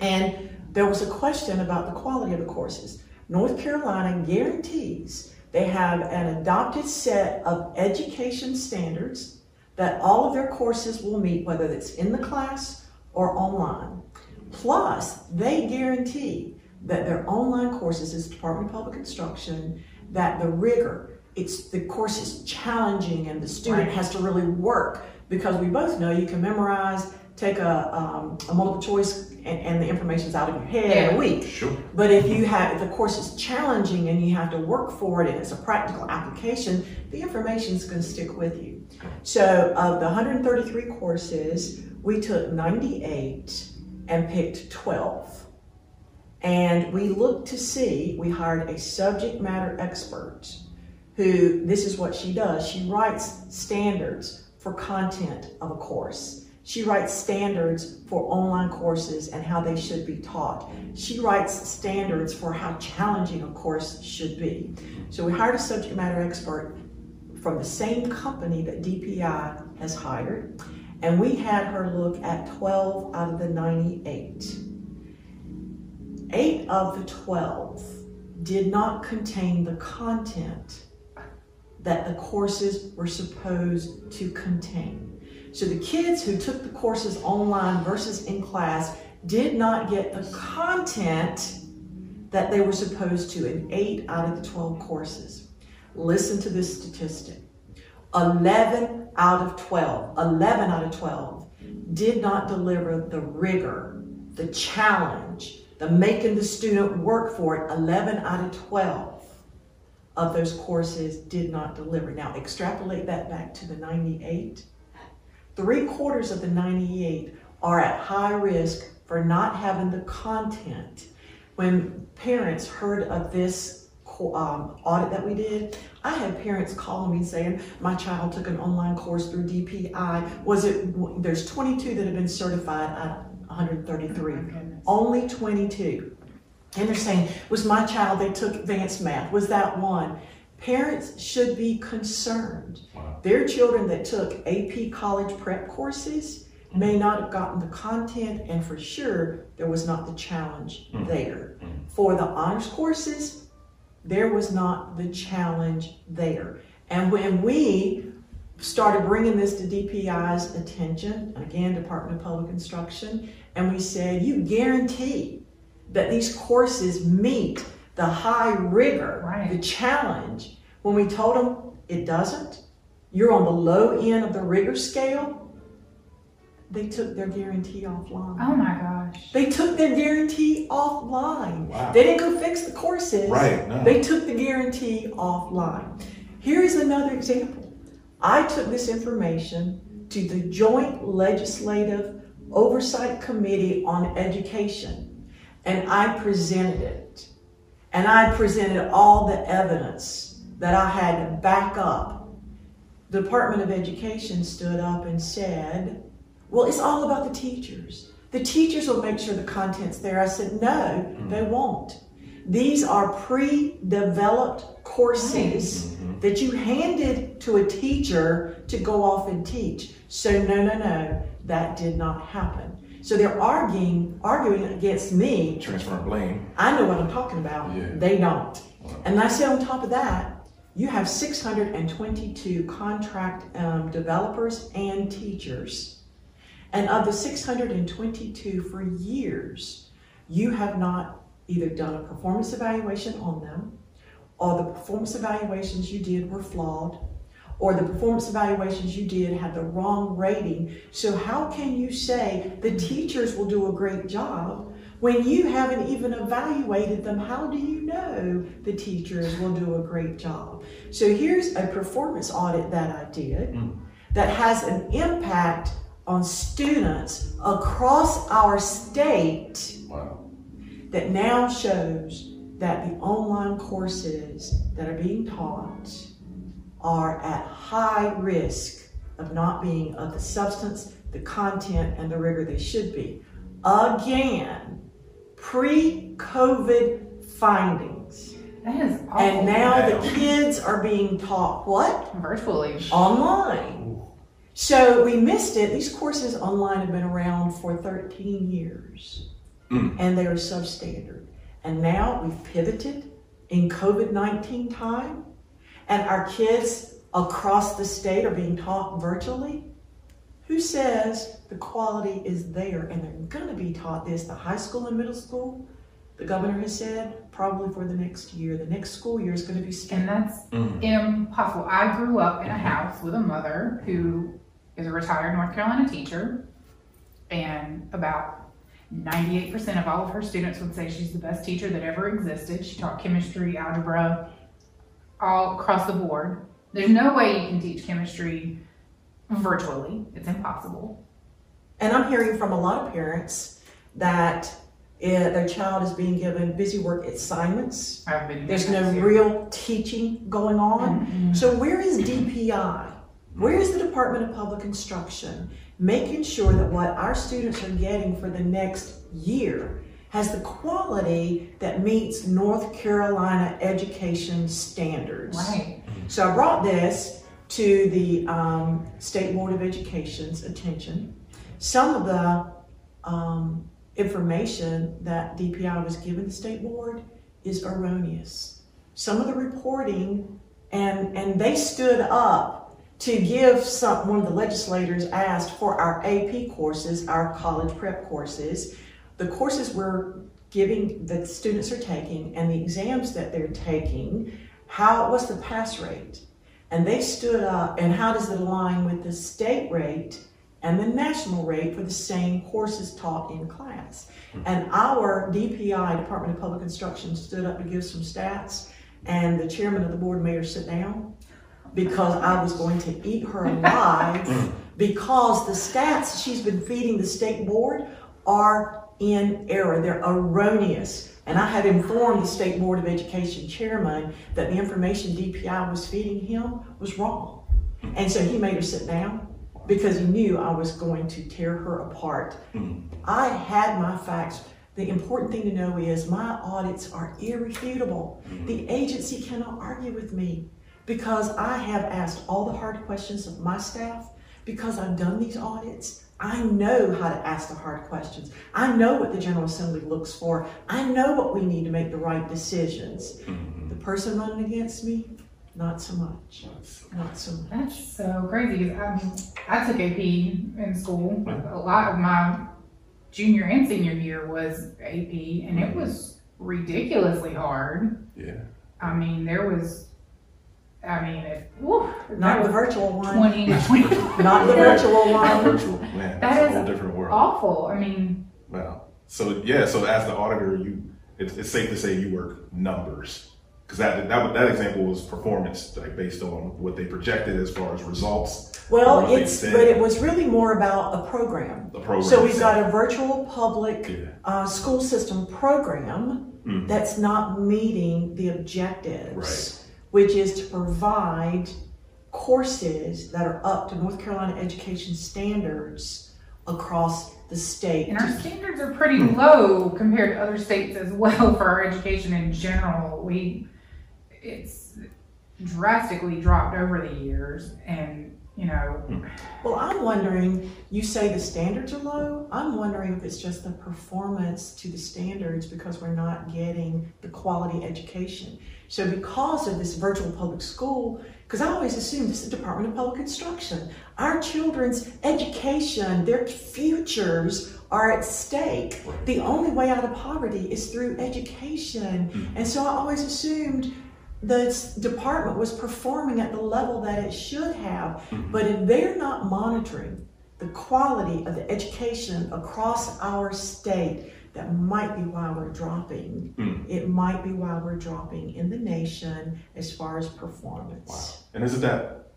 And there was a question about the quality of the courses. North Carolina guarantees they have an adopted set of education standards that all of their courses will meet, whether it's in the class or online. Plus, they guarantee that their online courses, as Department of Public Instruction, that the rigor, it's the course is challenging and the student Right. has to really work because we both know you can memorize, take a, um, a multiple choice, and, and the information's out of your head in a week. Sure. But if you have, if the course is challenging and you have to work for it and it's a practical application, the information is going to stick with you. So of the 133 courses, we took 98 and picked 12. And we looked to see, we hired a subject matter expert who, this is what she does. She writes standards for content of a course. She writes standards for online courses and how they should be taught. She writes standards for how challenging a course should be. So we hired a subject matter expert from the same company that DPI has hired, and we had her look at 12 out of the 98. Eight of the 12 did not contain the content that the courses were supposed to contain. So the kids who took the courses online versus in class did not get the content that they were supposed to in eight out of the 12 courses. Listen to this statistic 11 out of 12, 11 out of 12 did not deliver the rigor, the challenge, the making the student work for it. 11 out of 12 of those courses did not deliver. Now, extrapolate that back to the 98. Three quarters of the 98 are at high risk for not having the content. When parents heard of this um, audit that we did, I had parents calling me saying, My child took an online course through DPI. Was it, there's 22 that have been certified out of 133. goodness. Only 22. And they're saying, Was my child, they took advanced math? Was that one? Parents should be concerned. Wow. Their children that took AP college prep courses may not have gotten the content, and for sure, there was not the challenge mm. there. Mm. For the honors courses, there was not the challenge there. And when we started bringing this to DPI's attention, again, Department of Public Instruction, and we said, you guarantee that these courses meet the high rigor, Right. the challenge. When we told them it doesn't, you're on the low end of the rigor scale, they took their guarantee offline. Oh my gosh. They took their guarantee offline. Wow. They didn't go fix the courses. Right, no. They took the guarantee offline. Here is another example. I took this information to the Joint Legislative Oversight Committee on Education and I presented it. And I presented all the evidence that I had to back up. The Department of Education stood up and said, Well, it's all about the teachers. The teachers will make sure the content's there. I said, No, mm-hmm. they won't. These are pre developed courses mm-hmm. that you handed to a teacher to go off and teach. So, no, no, no, that did not happen. So they're arguing, arguing against me. Transferring blame. I know what I'm talking about. Yeah. They don't. And I say on top of that, you have 622 contract um, developers and teachers. And of the 622 for years, you have not either done a performance evaluation on them, or the performance evaluations you did were flawed, or the performance evaluations you did had the wrong rating. So, how can you say the teachers will do a great job when you haven't even evaluated them? How do you know the teachers will do a great job? So, here's a performance audit that I did hmm. that has an impact on students across our state Wow. that now shows that the online courses that are being taught are at high risk of not being of the substance, the content, and the rigor they should be. Again, pre COVID findings. That is awful. And now the kids are being taught what? virtually. Online. So we missed it. These courses online have been around for 13 years Mm. and they are substandard. And now we've pivoted in COVID 19 time, and our kids across the state are being taught virtually. Who says the quality is there and they're going to be taught this? The high school and middle school, the governor has said, probably for the next year. The next school year is going to be And that's Mm. impossible. I grew up in a house with a mother who is a retired North Carolina teacher, and about 98% of all of her students would say she's the best teacher that ever existed. She taught chemistry, algebra, all across the board. There's no way you can teach chemistry virtually, it's impossible. And I'm hearing from a lot of parents that eh, their child is being given busy work assignments. There's no real teaching going on. Mhm. So where is DPI? Where is the Department of Public Instruction making sure that what our students are getting for the next year has the quality that meets North Carolina education standards? Right. So I brought this to the um, State Board of Education's attention. Some of the um, information that DPI was given the State Board is erroneous. Some of the reporting, and and they stood up to give some. One of the legislators asked for our AP courses, our college prep courses, the courses we're giving that students are taking, and the exams that they're taking. How what's the pass rate? And they stood up, and how does it align with the state rate and the national rate for the same courses taught in class? Hmm. And our DPI, Department of Public Instruction, stood up to give some stats, and the chairman of the board made her sit down because I was going to eat her (laughs) alive because the stats she's been feeding the state board are in error. They're erroneous. And I had informed the State Board of Education chairman that the information DPI was feeding him was wrong. And so he made her sit down because he knew I was going to tear her apart. Hmm. I had my facts. The important thing to know is my audits are irrefutable. Hmm. The agency cannot argue with me because I have asked all the hard questions of my staff because I've done these audits. I know how to ask the hard questions. I know what the General Assembly looks for. I know what we need to make the right decisions. Mm-hmm. The person running against me, not so much. Not so much. That's so crazy. 'cause, I mean, I took AP in school. Mm-hmm. A lot of my junior and senior year was AP, and it mm-hmm. was ridiculously hard. Yeah. I mean, there was I mean, it, whew, (laughs) Not the virtual (laughs) one. 2020. Not the virtual Not one. virtual, man. That That's a whole different world. awful. I mean, Wow. So yeah, so as the auditor, you it's, it's safe to say you work numbers because that that that example was performance, like based on what they projected as far as results. Well, it's but it was really more about a program. The program So we've got a virtual public Yeah. uh, school system program Mhm. that's not meeting the objectives, Right. Which is to provide courses that are up to North Carolina education standards across the state. and our standards are pretty low compared to other states as well (laughs) for our education in general. We, it's drastically dropped over the years, and you know, Well, I'm wondering, you say the standards are low. I'm wondering if it's just the performance to the standards because we're not getting the quality education. So, because of this virtual public school, because I always assumed this is the Department of Public Instruction, our children's education, their futures are at stake. The only way out of poverty is through education. Hmm. And so I always assumed the department was performing at the level that it should have. Hmm. But if they're not monitoring the quality of the education across our state, that might be why we're dropping. Mm. It might be why we're dropping in the nation as far as performance. Wow. And isn't that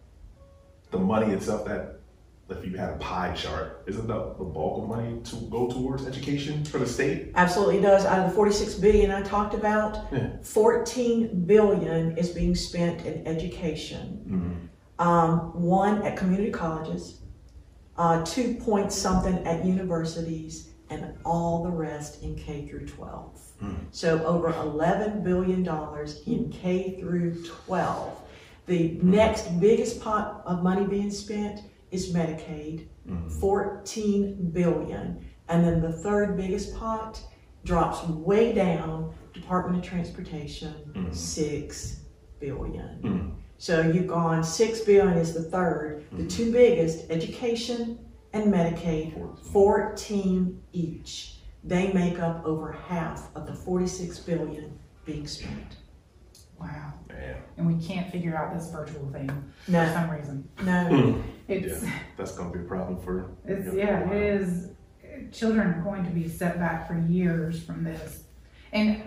the money itself that if you had a pie chart, isn't that the bulk of money to go towards education for the state? Absolutely does. Out of the 46 billion I talked about, Yeah. 14 billion is being spent in education. Um, one at community colleges, uh, two point something at universities, and all the rest in K through 12. Hmm. So over 11 billion dollars in K through 12. The hmm. next biggest pot of money being spent is Medicaid, hmm. 14 billion. And then the third biggest pot drops way down, Department of Transportation, 6 billion. So you've gone 6 billion is the third. The two biggest, education and Medicaid, 14 each. They make up over half of the 46 billion being spent. wow. Man. And we can't figure out this virtual thing for some reason. no. Hmm. It's Yeah, that's gonna be a problem for. It's yeah, it is. Children are going to be set back for years from this, and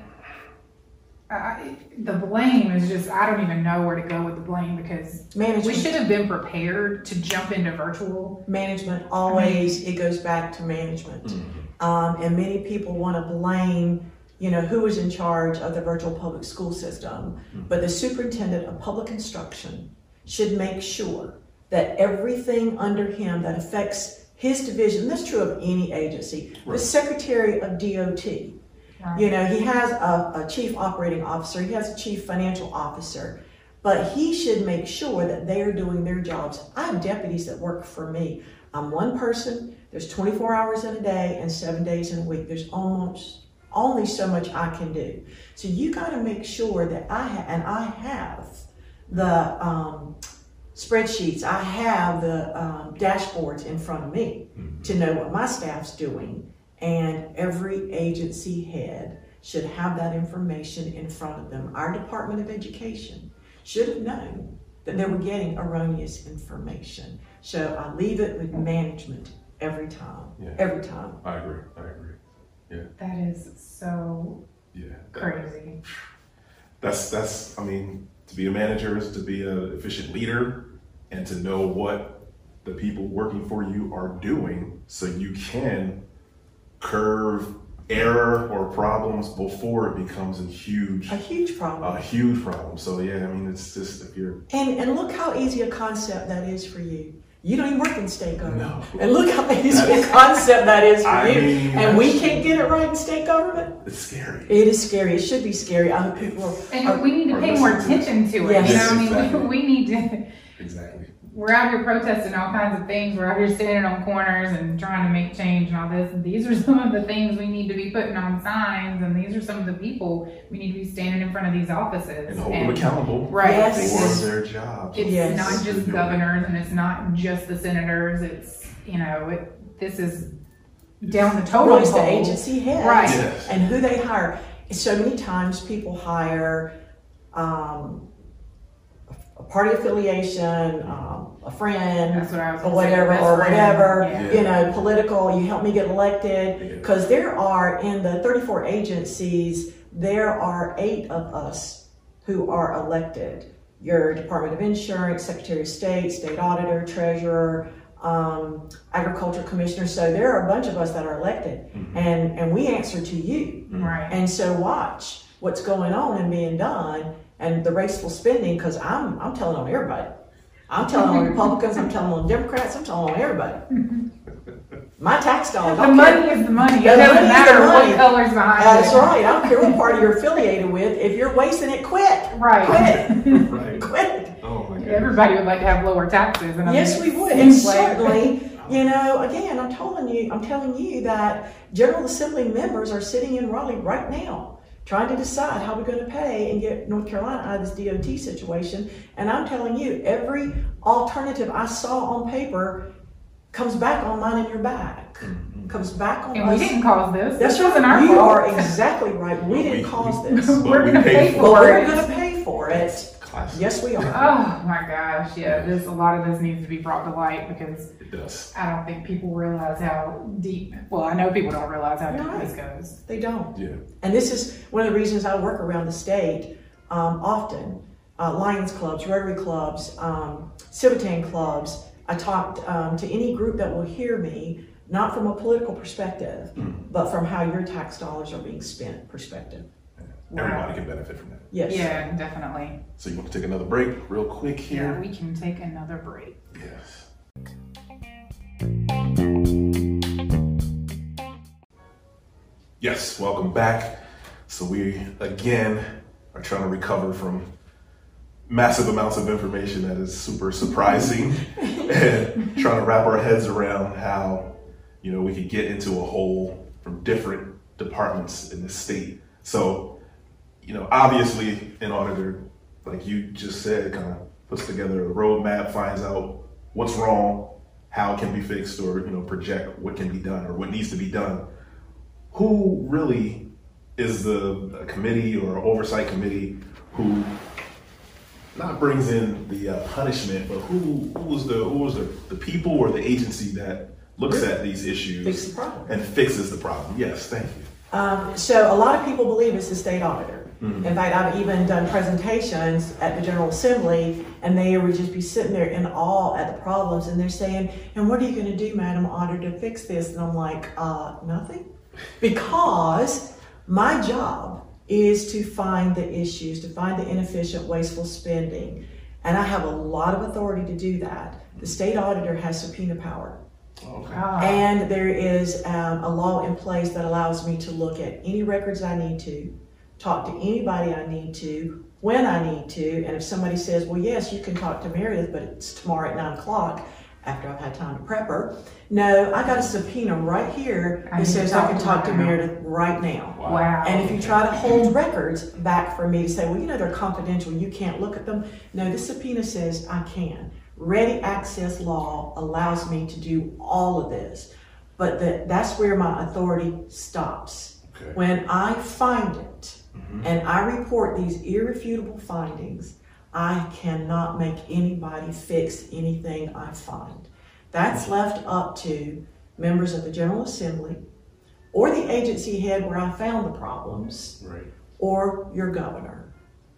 I, the blame is just I don't even know where to go with the blame because management. we should have been prepared to jump into virtual. management always it goes back to management. Um, and many people want to blame you know who is in charge of the virtual public school system. But the superintendent of public instruction should make sure that everything under him that affects his division that's true of any agency the secretary of dot Right? you know, he has a, a chief operating officer, he has a chief financial officer, but he should make sure that they are doing their jobs. I have deputies that work for me. I'm one person, there's 24 hours in a day and seven days in a week. There's almost only so much I can do. So you got to make sure that I ha- and I have the um, spreadsheets, I have the um, dashboards in front of me to know what my staff's doing. And every agency head should have that information in front of them. Our Department of Education should have known that they were getting erroneous information. So I leave it with management every time. Yeah. Every time. I agree. I agree. Yeah. that is so Yeah. that- crazy. That's that's. I mean, to be a manager is to be an efficient leader, and to know what the people working for you are doing, so you can curve error or problems before it becomes a huge A huge problem. a huge problem. So yeah, I mean, it's just if you're And and look how easy a concept that is for you. You don't even work in state government. No. And look how easy a (laughs) concept that is for I you. mean, and we can't get it right in state government. it's scary. It is scary. It should be scary. I hope people are, And we need to pay more listen to- attention to it. Yes. You know, Yes, I mean, exactly. we, (laughs) we need to. Exactly. We're out here protesting all kinds of things. We're out here standing on corners and trying to make change and all this. And these are (laughs) some of the things we need to be putting on signs, and these are some of the people we need to be standing in front of these offices. And hold them accountable Right. Yes. for their jobs. It's Yes. not just governors and it's not just the senators. It's you know, it, this is down the total Well, it's the agency head Right. Yes. and who they hire. So many times people hire um, a party affiliation, um, a friend, That's what I was or gonna say, whatever, best or friend. whatever, Yeah. you know, political, you help me get elected. Yeah. Because there are, in the 34 agencies, there are eight of us who are elected. Your Department of Insurance, Secretary of State, State Auditor, Treasurer, um, Agriculture Commissioner. So there are a bunch of us that are elected, and, and we answer to you. Right. And so watch what's going on and being done and the wasteful spending because I'm, I'm telling on everybody. I'm telling on (laughs) Republicans, I'm telling on Democrats, I'm telling on everybody. (laughs) My tax dollars. The don't care- money is the money. It The doesn't money is the matter money. what color's behind That's it. right. I don't care what party you're (laughs) affiliated with. If you're wasting it, quit. Right. Quit. Right. Quit. Oh my god. Everybody would like to have lower taxes. And I Yes, mean, we would. And certainly, you know, again, I'm telling you, I'm telling you that General Assembly members are sitting in Raleigh right now trying to decide how we're going to pay and get North Carolina out of this DOT situation. And I'm telling you, every alternative I saw on paper comes back on mine and your back. Comes back on And we didn't cause this. That's this wasn't our right. You fault. are exactly right. We But didn't we- cause this. We're gonna pay But for we're going to pay for it. Classic. Yes, we are. Oh my gosh, yeah. This a lot of this needs to be brought to light because It does. I don't think people realize how deep. Well, I know people don't realize how You're deep this goes. They don't. Yeah. And this is one of the reasons I work around the state um, often. Uh, Lions clubs, Rotary clubs, um, Civitan clubs. I talked um, to any group that will hear me, not from a political perspective, but from how your tax dollars are being spent perspective. Everybody can benefit from that. Yes. Yeah, definitely. So you want to take another break real quick Yeah, here? we can take another break. Yes. Yes, welcome back. So we again are trying to recover from massive amounts of information that is super surprising (laughs) and trying to wrap our heads around how you know we could get into a hole from different departments in the state. So, you know, obviously an auditor, like you just said, kind of puts together a roadmap, finds out what's wrong, how it can be fixed, or you know, project what can be done or what needs to be done. Who really is the committee or oversight committee who not brings in the uh, punishment, but who who is the who is the, the people or the agency that looks at these issues Fix the problem. and fixes the problem? Yes, thank you. Um, so a lot of people believe it's the state auditor. In fact, I've even done presentations at the General Assembly, and they would just be sitting there in awe at the problems, and they're saying, "And what are you going to do, Madam Auditor, to fix this?" And I'm like, uh, "Nothing," (laughs) because my job is to find the issues, to find the inefficient, wasteful spending, and I have a lot of authority to do that. The state auditor has subpoena power. Okay. Ah, And there is um, a law in place that allows me to look at any records I need to, talk to anybody I need to, when I need to. And if somebody says, well, yes, you can talk to Meredith, but it's tomorrow at nine o'clock after I've had time to prep her. No, I got a subpoena right here I that says I can talk her to. Meredith right now. wow. And if you try to hold records back for me to say, well, you know, they're confidential, you can't look at them. No, the subpoena says I can. Ready access law allows me to do all of this. But that that's where my authority stops. Okay. When I find it and I report these irrefutable findings, I cannot make anybody fix anything I find. That's left up to members of the General Assembly or the agency head where I found the problems Right. or your governor.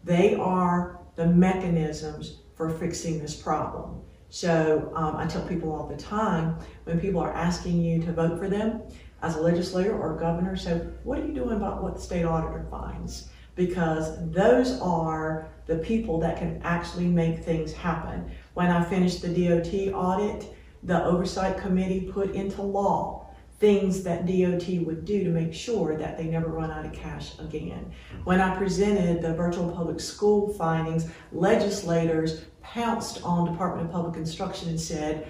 They are the mechanisms for fixing this problem. So um, I tell people all the time when people are asking you to vote for them as a legislator or governor, so what are you doing about what the state auditor finds? Because those are the people that can actually make things happen. When I finished the DOT audit, the oversight committee put into law things that DOT would do to make sure that they never run out of cash again. When I presented the virtual public school findings, legislators pounced on Department of Public Instruction and said,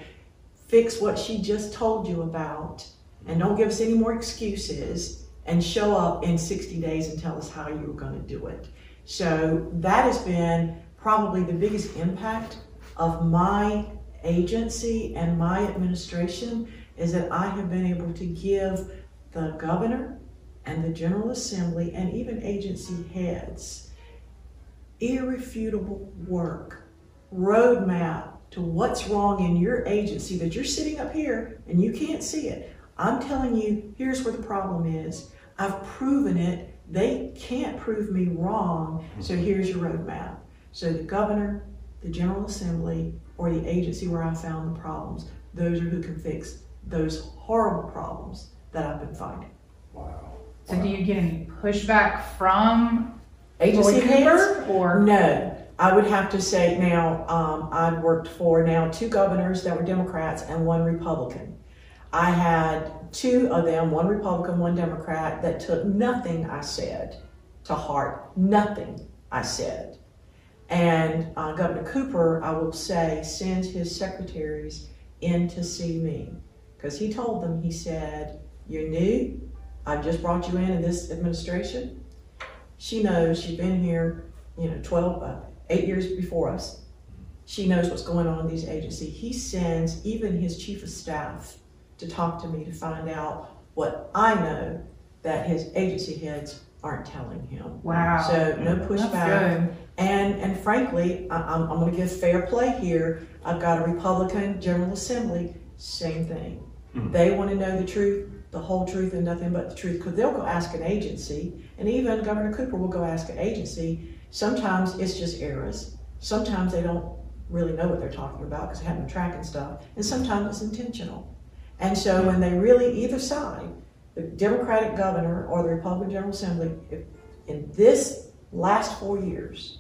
fix what she just told you about and don't give us any more excuses and show up in 60 days and tell us how you were going to do it. So that has been probably the biggest impact of my agency and my administration is that I have been able to give the governor and the General Assembly and even agency heads irrefutable work roadmap to what's wrong in your agency that you're sitting up here and you can't see it. I'm telling you, here's where the problem is. I've proven it. They can't prove me wrong. So here's your roadmap. So the governor, the General Assembly, or the agency where I found the problems, those are who can fix those horrible problems that I've been finding. Wow. So do you get any pushback from Agency? Cooper or No, I would have to say now, um, I've worked for now two governors that were Democrats and one Republican. I had two of them, one Republican, one Democrat, that took nothing I said to heart. Nothing I said. And uh, Governor Cooper, I will say, sends his secretaries in to see me because he told them, he said, You're new. I've just brought you in in this administration. She knows she's been here, you know, 12, uh, eight years before us. She knows what's going on in these agencies. He sends even his chief of staff to talk to me to find out what I know that his agency heads aren't telling him. wow? So no That's pushback. good. And and frankly, I, I'm, I'm going to give fair play here. I've got a Republican General Assembly, same thing. Mhm. They want to know the truth, the whole truth, and nothing but the truth. Because they'll go ask an agency, and even Governor Cooper will go ask an agency. Sometimes it's just errors. Sometimes they don't really know what they're talking about because they haven't been tracking stuff, and sometimes it's intentional. And so when they really either side, the Democratic governor or the Republican General Assembly, if in this last four years,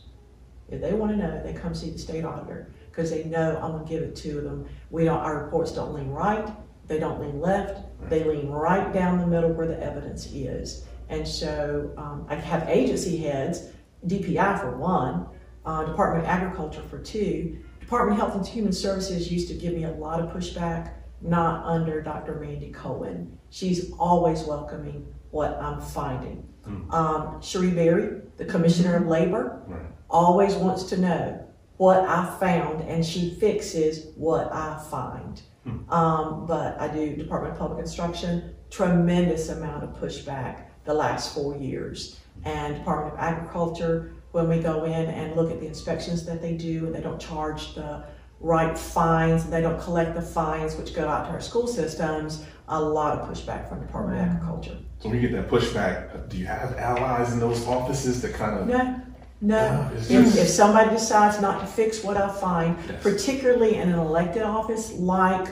if they want to know, they come see the state auditor because they know I'm going to give it to them. We don't. Our reports don't lean right. They don't lean left. They lean right down the middle where the evidence is. And so um, I have agency heads, DPI for one, uh, Department of Agriculture for two. Department of Health and Human Services used to give me a lot of pushback, not under Dr. Mandy Cohen. She's always welcoming what I'm finding. Mm. Um, Cherie Berry, the Commissioner of Labor, Right. always wants to know what I found, and she fixes what I find. Hmm. Um, but I do Department of Public Instruction, tremendous amount of pushback the last four years. And Department of Agriculture, when we go in and look at the inspections that they do, and they don't charge the right fines, and they don't collect the fines which go out to our school systems, a lot of pushback from Department of Agriculture. So when you get that pushback, do you have allies in those offices that kind of? No, no. Yeah, If, just- if somebody decides not to fix what I find, Yes. particularly in an elected office like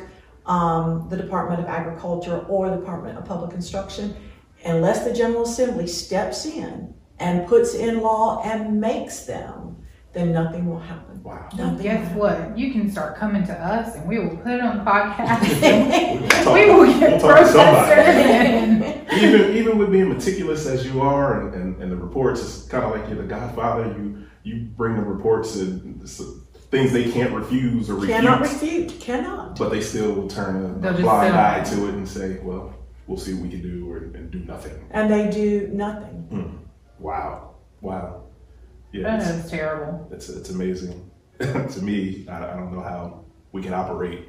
um, the Department of Agriculture or the Department of Public Instruction, unless the General Assembly steps in and puts in law and makes them, then nothing will happen. Wow. Nothing guess will what? You can start coming to us, and we will put it on the podcast. (laughs) We'll talk- we will get we'll talk to somebody. (laughs) even even with being meticulous as you are and, and, and the reports it's kind of like you're the godfather you you bring the reports and s- things they can't refuse or refute cannot refute, cannot. but they still will turn a They'll blind eye to it and say well we'll see what we can do or, and do nothing And they do nothing. Hmm. wow wow yeah That it's, terrible. it's, it's amazing (laughs) to me I, I don't know how we can operate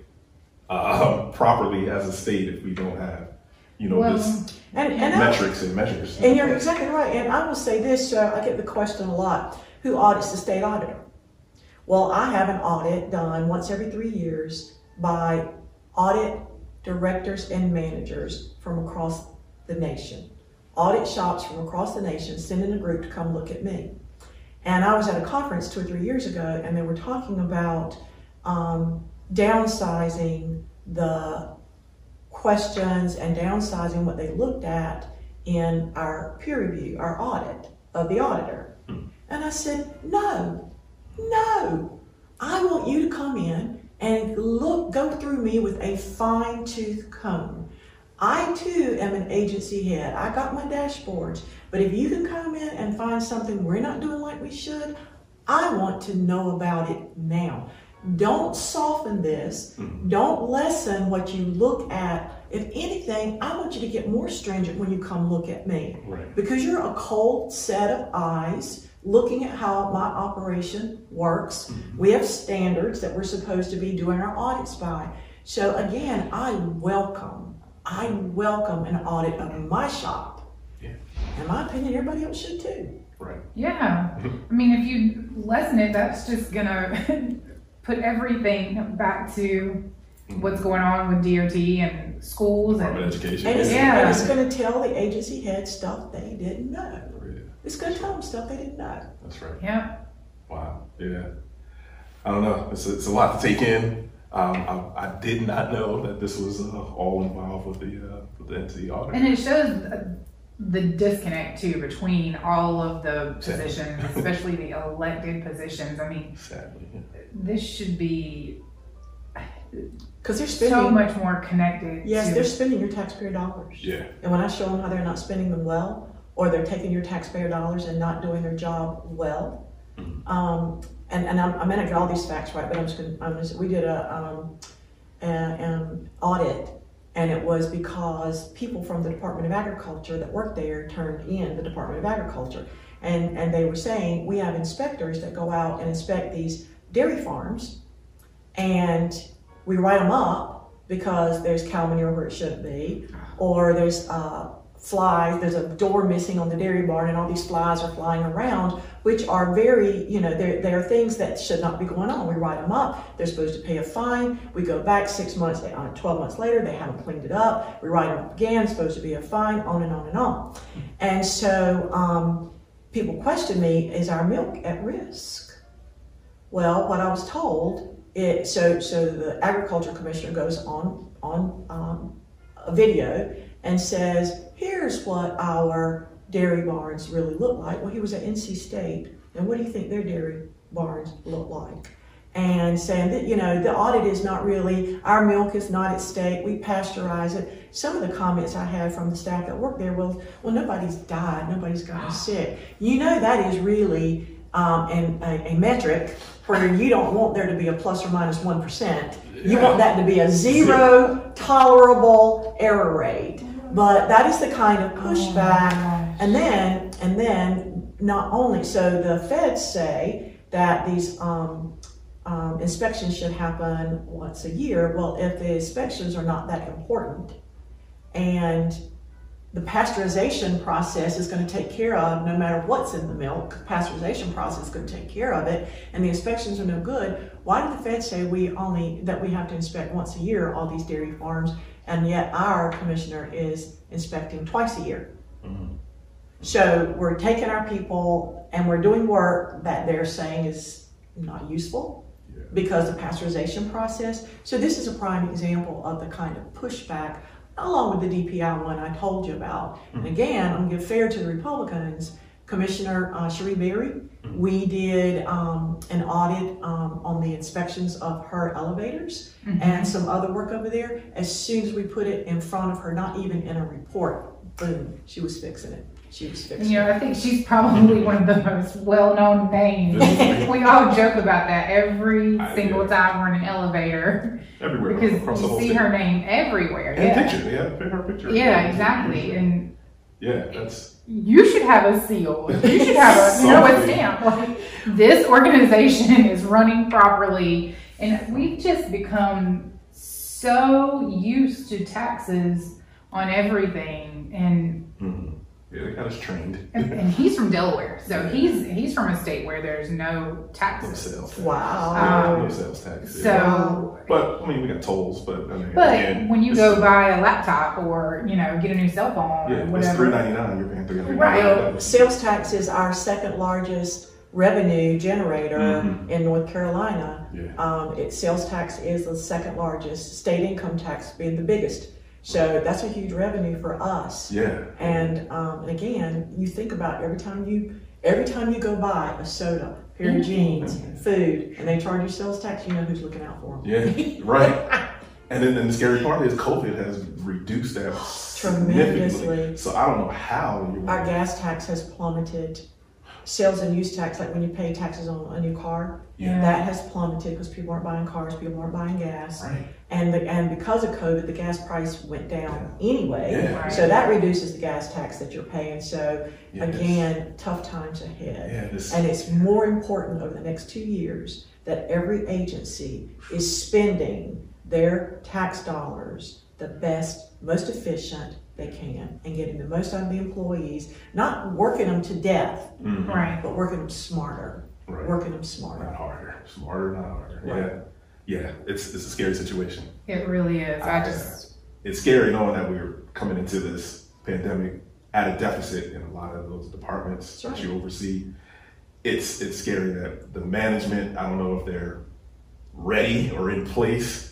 uh, (laughs) properly as a state if we don't have you know Well, this And, and I- metrics and measures And you're exactly right. And I will say this, uh, I get the question a lot, who audits the state auditor? Well, I have an audit done once every three years by audit directors and managers from across the nation. Audit shops from across the nation send in a group to come look at me. And I was at a conference two or three years ago, and they were talking about um, downsizing the questions and downsizing what they looked at in our peer review, our audit of the auditor. And I said, no, no. I want you to come in and look, go through me with a fine tooth comb. I too am an agency head. I got my dashboards. But if you can come in and find something we're not doing like we should, I want to know about it now. Don't soften this. Mm-hmm. Don't lessen what you look at. If anything, I want you to get more stringent when you come look at me right because you're a cold set of eyes looking at how my operation works. Mm-hmm. We have standards that we're supposed to be doing our audits by. So again, I welcome, I welcome an audit of my shop. Yeah. In my opinion, everybody else should too. right Yeah. I mean, if you lessen it, that's just gonna (laughs) put everything back to what's going on with DOT and schools Department and Education. And it's, Yeah. and it's going to tell the agency head stuff they didn't know. Yeah, It's going to tell them stuff they didn't know. That's right. yeah. Wow. Yeah. I don't know. It's a, it's a lot to take in. Um, I, I did not know that this was uh, all involved with the uh, with the entity audit. And it shows uh, the disconnect too between all of the positions, especially the elected positions. I mean, Sadly. Yeah. this should be Because they're spending so much more connected. yes, to, they're spending your taxpayer dollars. Yeah. And when I show them how they're not spending them well, or they're taking your taxpayer dollars and not doing their job well, Mhm. um, and, and I'm, I'm gonna get all these facts right, but I'm just gonna, I'm just, we did a, um, a- an audit, and it was because people from the Department of Agriculture that worked there turned in the Department of Agriculture. And, and they were saying, we have inspectors that go out and inspect these dairy farms, and we write them up because there's cow manure where it shouldn't be, or there's uh, flies, there's a door missing on the dairy barn, and all these flies are flying around, which are very, you know, they're, they're things that should not be going on. We write them up, they're supposed to pay a fine. We go back six months, uh, 12 months later, they haven't cleaned it up. We write them up again, supposed to be a fine, on and on and on. And so um, people question me, is our milk at risk? Well, what I was told, it, so, so the agriculture commissioner goes on, on um, a video and says, here's what our dairy barns really look like. Well, he was at NC State, and what do you think their dairy barns look like? And saying that, you know, the audit is not really, our milk is not at stake, we pasteurize it. Some of the comments I had from the staff that work there was, well, nobody's died, nobody's gotten sick. You know, that is really um, an, a, a metric where you don't want there to be a plus or minus 1. You want that to be a zero (laughs) tolerable error rate. But that is the kind of pushback. And then, and then not only, so the feds say that these um, um, inspections should happen once a year. Well, if the inspections are not that important and the pasteurization process is going to take care of no matter what's in the milk, pasteurization process is going to take care of it, and the inspections are no good, why did the feds say we only, that we have to inspect once a year all these dairy farms, and yet our commissioner is inspecting twice a year? Mhm. So we're taking our people and we're doing work that they're saying is not useful Yeah. because the pasteurization process. So this is a prime example of the kind of pushback, along with the DPI one I told you about. And again, I'm gonna give fair to the Republicans. Commissioner uh, Cherie Berry, we did um, an audit um, on the inspections of her elevators and some other work over there. As soon as we put it in front of her, not even in a report, boom, she was fixing it. She was fixing You it. know, I think she's probably one of the most well-known names. we all joke about that every I single do. time we're in an elevator Everywhere because across the you whole see state. her name everywhere. And yeah, picture, yeah, her picture. yeah, exactly. And Yeah, that's you should have a seal. You should have a, you know, a stamp. Like this organization is running properly, and we've just become so used to taxes on everything. And mhm. Yeah, they got us trained. and, and he's from Delaware, so he's he's from a state where there's no No taxes. sales tax. Wow. Um, no sales tax. yeah. So, but I mean, we got tolls, but I mean, but again, when you go buy a laptop or you know get a new cell phone yeah, or it's whatever, three ninety nine. You're paying three hundred Right. Well, sales tax is our second largest revenue generator Mhm. in North Carolina. Yeah. Um, it, sales tax is the second largest, state income tax being the biggest. So that's a huge revenue for us. Yeah. And, um, again, you think about every time you every time you go buy a soda, pair of jeans, food, and they charge you sales tax, you know who's looking out for them. Yeah, right. And then, then the scary part is COVID has reduced that Tremendously. So I don't know how you. Our gas tax has plummeted. Sales and use tax, like when you pay taxes on a new car, Yeah. that has plummeted because people aren't buying cars, people aren't buying gas. Right. And the, and because of COVID, the gas price went down anyway. Yeah. So that reduces the gas tax that you're paying. So Yeah, again, tough times ahead. Yeah. This, And it's more important over the next two years that every agency is spending their tax dollars the best, most efficient they can and getting the most out of the employees, not working them to death, Mhm. right? but working them smarter. Right. working them smarter. Not harder. Smarter, not harder. Right. Yeah. Yeah. It's it's a scary situation. It really is. I I- just, It's scary knowing that we're coming into this pandemic at a deficit in a lot of those departments That's that you oversee. It's it's scary that the management, I don't know if they're ready or in place.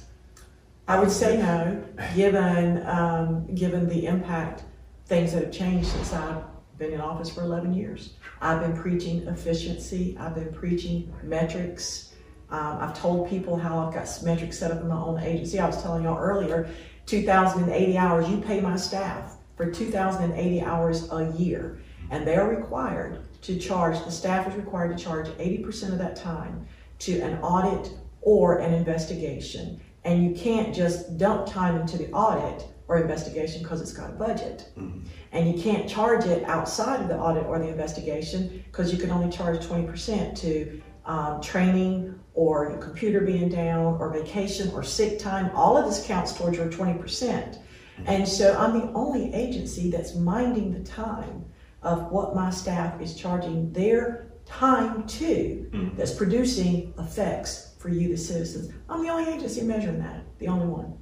I would say no, given, um, given the impact, things that have changed since I've been in office for 11 years. I've been preaching efficiency, I've been preaching metrics. Um, I've told people how I've got metrics set up in my own agency. I was telling y'all earlier, 2,080 hours, you pay my staff for 2,080 hours a year. And they are required to charge, the staff is required to charge 80% of that time to an audit or an investigation. And you can't just dump time into the audit or investigation because it's got a budget. Mm-hmm. And you can't charge it outside of the audit or the investigation because you can only charge 20% to um, training or your computer being down or vacation or sick time. All of this counts towards your 20%. Mm-hmm. And so I'm the only agency that's minding the time of what my staff is charging their time to mm-hmm. that's producing effects for you, the citizens. I'm the only agency measuring that, the only one.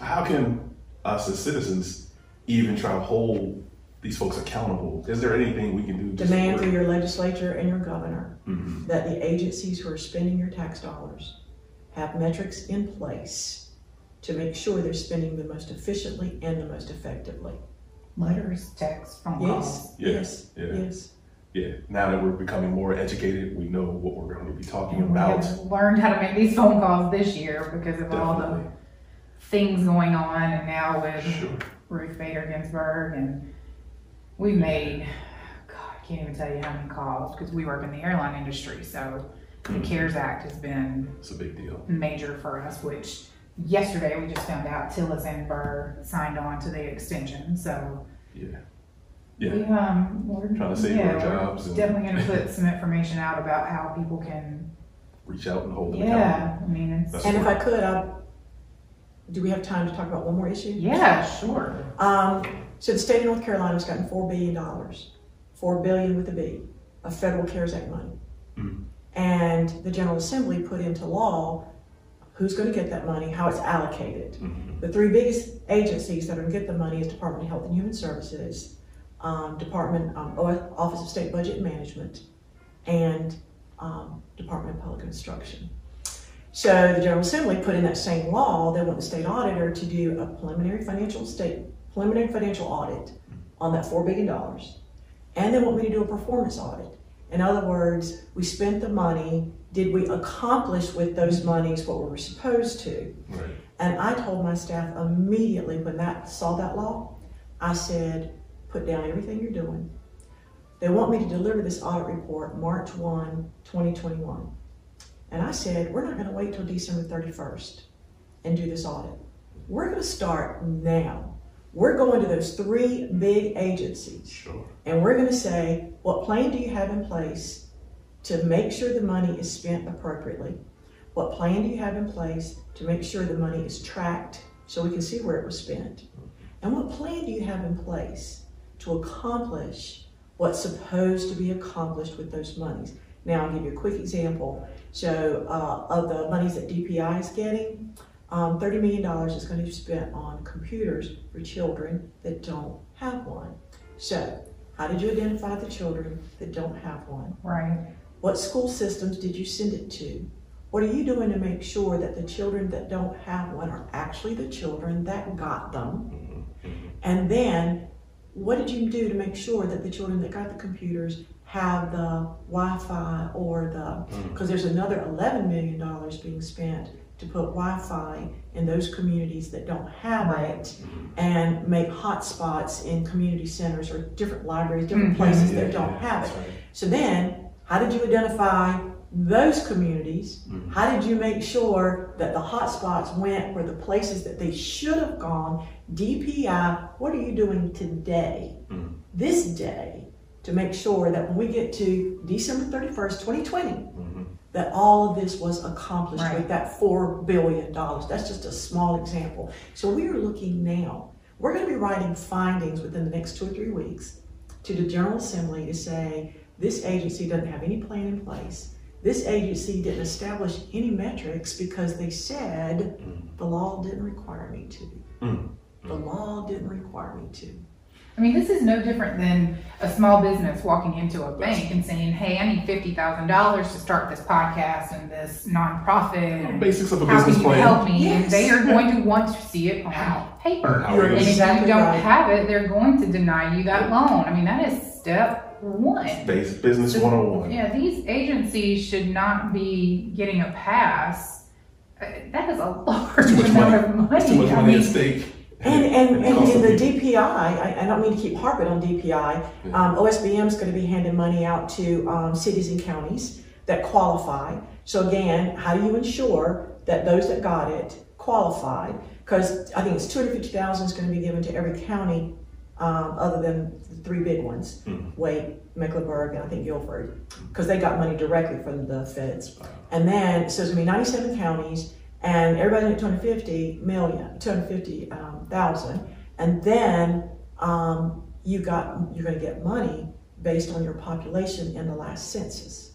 How can us as citizens even try to hold these folks accountable? Is there anything we can do? to Demand support- through your legislature and your governor Mhm. that the agencies who are spending your tax dollars have metrics in place to make sure they're spending the most efficiently and the most effectively. letters, texts, phone Yes, calls. Yeah, yes, yeah. yes. Yeah. Now that we're becoming more educated, we know what we're going to be talking And we about. have learned how to make these phone calls this year because of all the things going on and now with Sure. Ruth Bader Ginsburg and we made, God, I can't even tell you how many calls because we work in the airline industry. So the mm-hmm. CARES Act has been It's a big deal. major for us, which yesterday we just found out Tillis and Burr signed on to the extension. So Yeah. Yeah. we, um, we're Trying to save yeah, our we're jobs and Definitely gonna put (laughs) some information out about how people can, reach out and hold them accountable. yeah, I mean, it's, That's And if I could, I, do we have time to talk about one more issue? yeah, sure. Um, so the state of North Carolina's gotten four billion dollars, four billion with a B, of federal CARES Act money. Mhm. And the General Assembly put into law who's gonna get that money, how it's allocated. Mhm. The three biggest agencies that are gonna get the money is Department of Health and Human Services, um, Department, um, Office of State Budget Management, and, um, Department of Public Instruction. So the General Assembly put in that same law, they want the state auditor to do a preliminary financial state, preliminary financial audit on that four billion dollars. And they want me to do a performance audit. In other words, we spent the money, did we accomplish with those monies what we were supposed to? Right. And I told my staff immediately when that saw that law, I said, put down everything you're doing. They want me to deliver this audit report March 1, 2021. And I said, we're not going to wait till December 31st and do this audit. We're going to start now. We're going to those three big agencies Sure. and we're going to say, what plan do you have in place to make sure the money is spent appropriately? What plan do you have in place to make sure the money is tracked so we can see where it was spent? And what plan do you have in place to accomplish what's supposed to be accomplished with those monies? Now, I'll give you a quick example. So, uh, of the monies that DPI is getting, um, $30 million is going to be spent on computers for children that don't have one. So, how did you identify the children that don't have one? Right. What school systems did you send it to? What are you doing to make sure that the children that don't have one are actually the children that got them? And then, what did you do to make sure that the children that got the computers have the Wi-Fi or the? Because there's another 11 million dollars being spent to put Wi-Fi in those communities that don't have it, and make hotspots in community centers or different libraries, different Mhm. places Yeah, that don't yeah, have it. right. So then, how did you identify those communities? Mhm. How did you make sure that the hotspots went where the places that they should have gone? DPI, what are you doing today, Mhm. this day, to make sure that when we get to December 31st, 2020, Mhm. that all of this was accomplished Right. with that $4 billion? That's just a small example. So we are looking now. We're going to be writing findings within the next two or three weeks to the General Assembly to say, This agency doesn't have any plan in place. This agency didn't establish any metrics because they said the law didn't require me to. Mm. The law didn't require me to. I mean, this is no different than a small business walking into a bank and saying, "Hey, I need fifty thousand dollars to start this podcast and this nonprofit. Basics of a How business can you plan. help me?" Yes. And they are going to (laughs) want to see it on How? paper. How And if you don't have it, they're going to deny you that loan. I mean, that is step one. Base business 101. Yeah, these agencies should not be getting a pass. Uh, That is a (laughs) large Too much amount money. of money. It's too much I money mean, at stake. And, and, and cost in the. DPI, I, I don't mean to keep harping on DPI, um, OSBM is going to be handing money out to um, cities and counties that qualify. So again, how do you ensure that those that got it qualified? Because I think it's 250,000 is going to be given to every county um, other than the three big ones, Wake, Mecklenburg, and I think Guilford, because they got money directly from the feds. And then, so it's going to be 97 counties, and everybody at 250 million, 250 um, thousand, and then um, you got you're going to get money based on your population in the last census.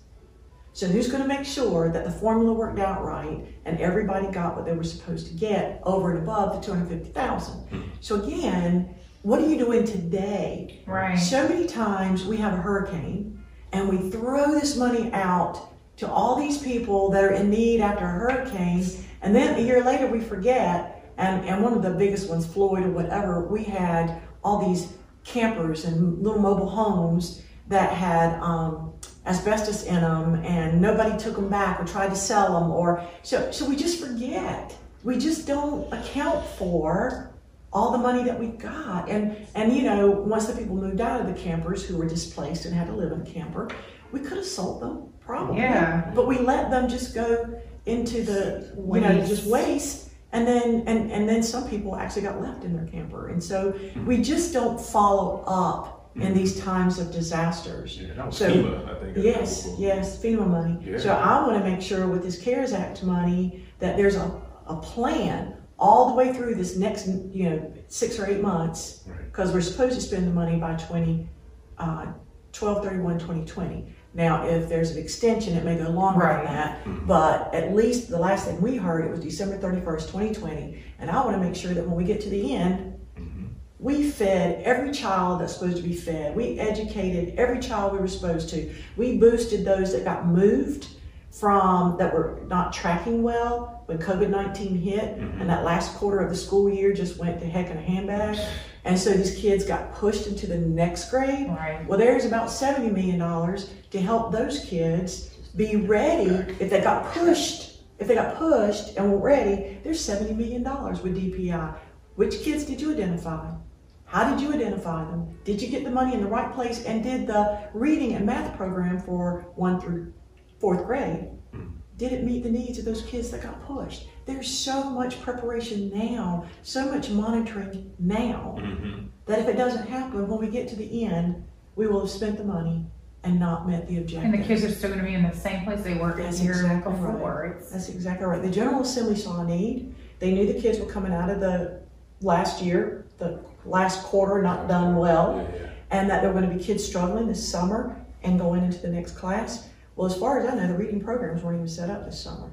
So who's going to make sure that the formula worked out right and everybody got what they were supposed to get over and above the 250,000? So again, what are you doing today right. so many times we have a hurricane and we throw this money out to all these people that are in need after a hurricane, and then a year later we forget. And, and one of the biggest ones, Floyd or whatever, we had all these campers and little mobile homes that had um, asbestos in them, and nobody took them back or tried to sell them, or so. So we just forget. We just don't account for all the money that we got. And and you know, once the people moved out of the campers who were displaced and had to live in a camper, we could have sold them probably. Yeah. But we let them just go into the you know just waste. And then and, and then some people actually got left in their camper. And so we just don't follow up in these times of disasters. Yeah, that was So- FEMA, I think. Yes, yes, FEMA money. Yeah. So I want to make sure with this CARES Act money that there's a, a plan all the way through this next, you know, six or eight months. Right. Because we're supposed to spend the money by 20, uh, 12 31 2020. Now, if there's an extension, it may go longer Right. than that. But at least the last thing we heard, it was December 31st, 2020. And I want to make sure that when we get to the end, we fed every child that's supposed to be fed. We educated every child we were supposed to. We boosted those that got moved from that were not tracking well when COVID 19 hit, mm-hmm. and that last quarter of the school year just went to heck in a handbag. And so these kids got pushed into the next grade. Right. Well, there's about $70 million to help those kids be ready if they got pushed. If they got pushed and were ready, there's $70 million with DPI. Which kids did you identify? How did you identify them? Did you get the money in the right place and did the reading and math program for one through fourth grade? Hmm. Did it meet the needs of those kids that got pushed? There's so much preparation now, so much monitoring now, mm-hmm. that if it doesn't happen, when we get to the end, we will have spent the money and not met the objective. And the kids are still going to be in the same place they were a That's year exactly before. right. That's exactly right. The General Assembly saw a need. They knew the kids were coming out of the last year, the last quarter not done well, Yeah, yeah. and that there were going to be kids struggling this summer and going into the next class. Well, as far as I know, the reading programs weren't even set up this summer,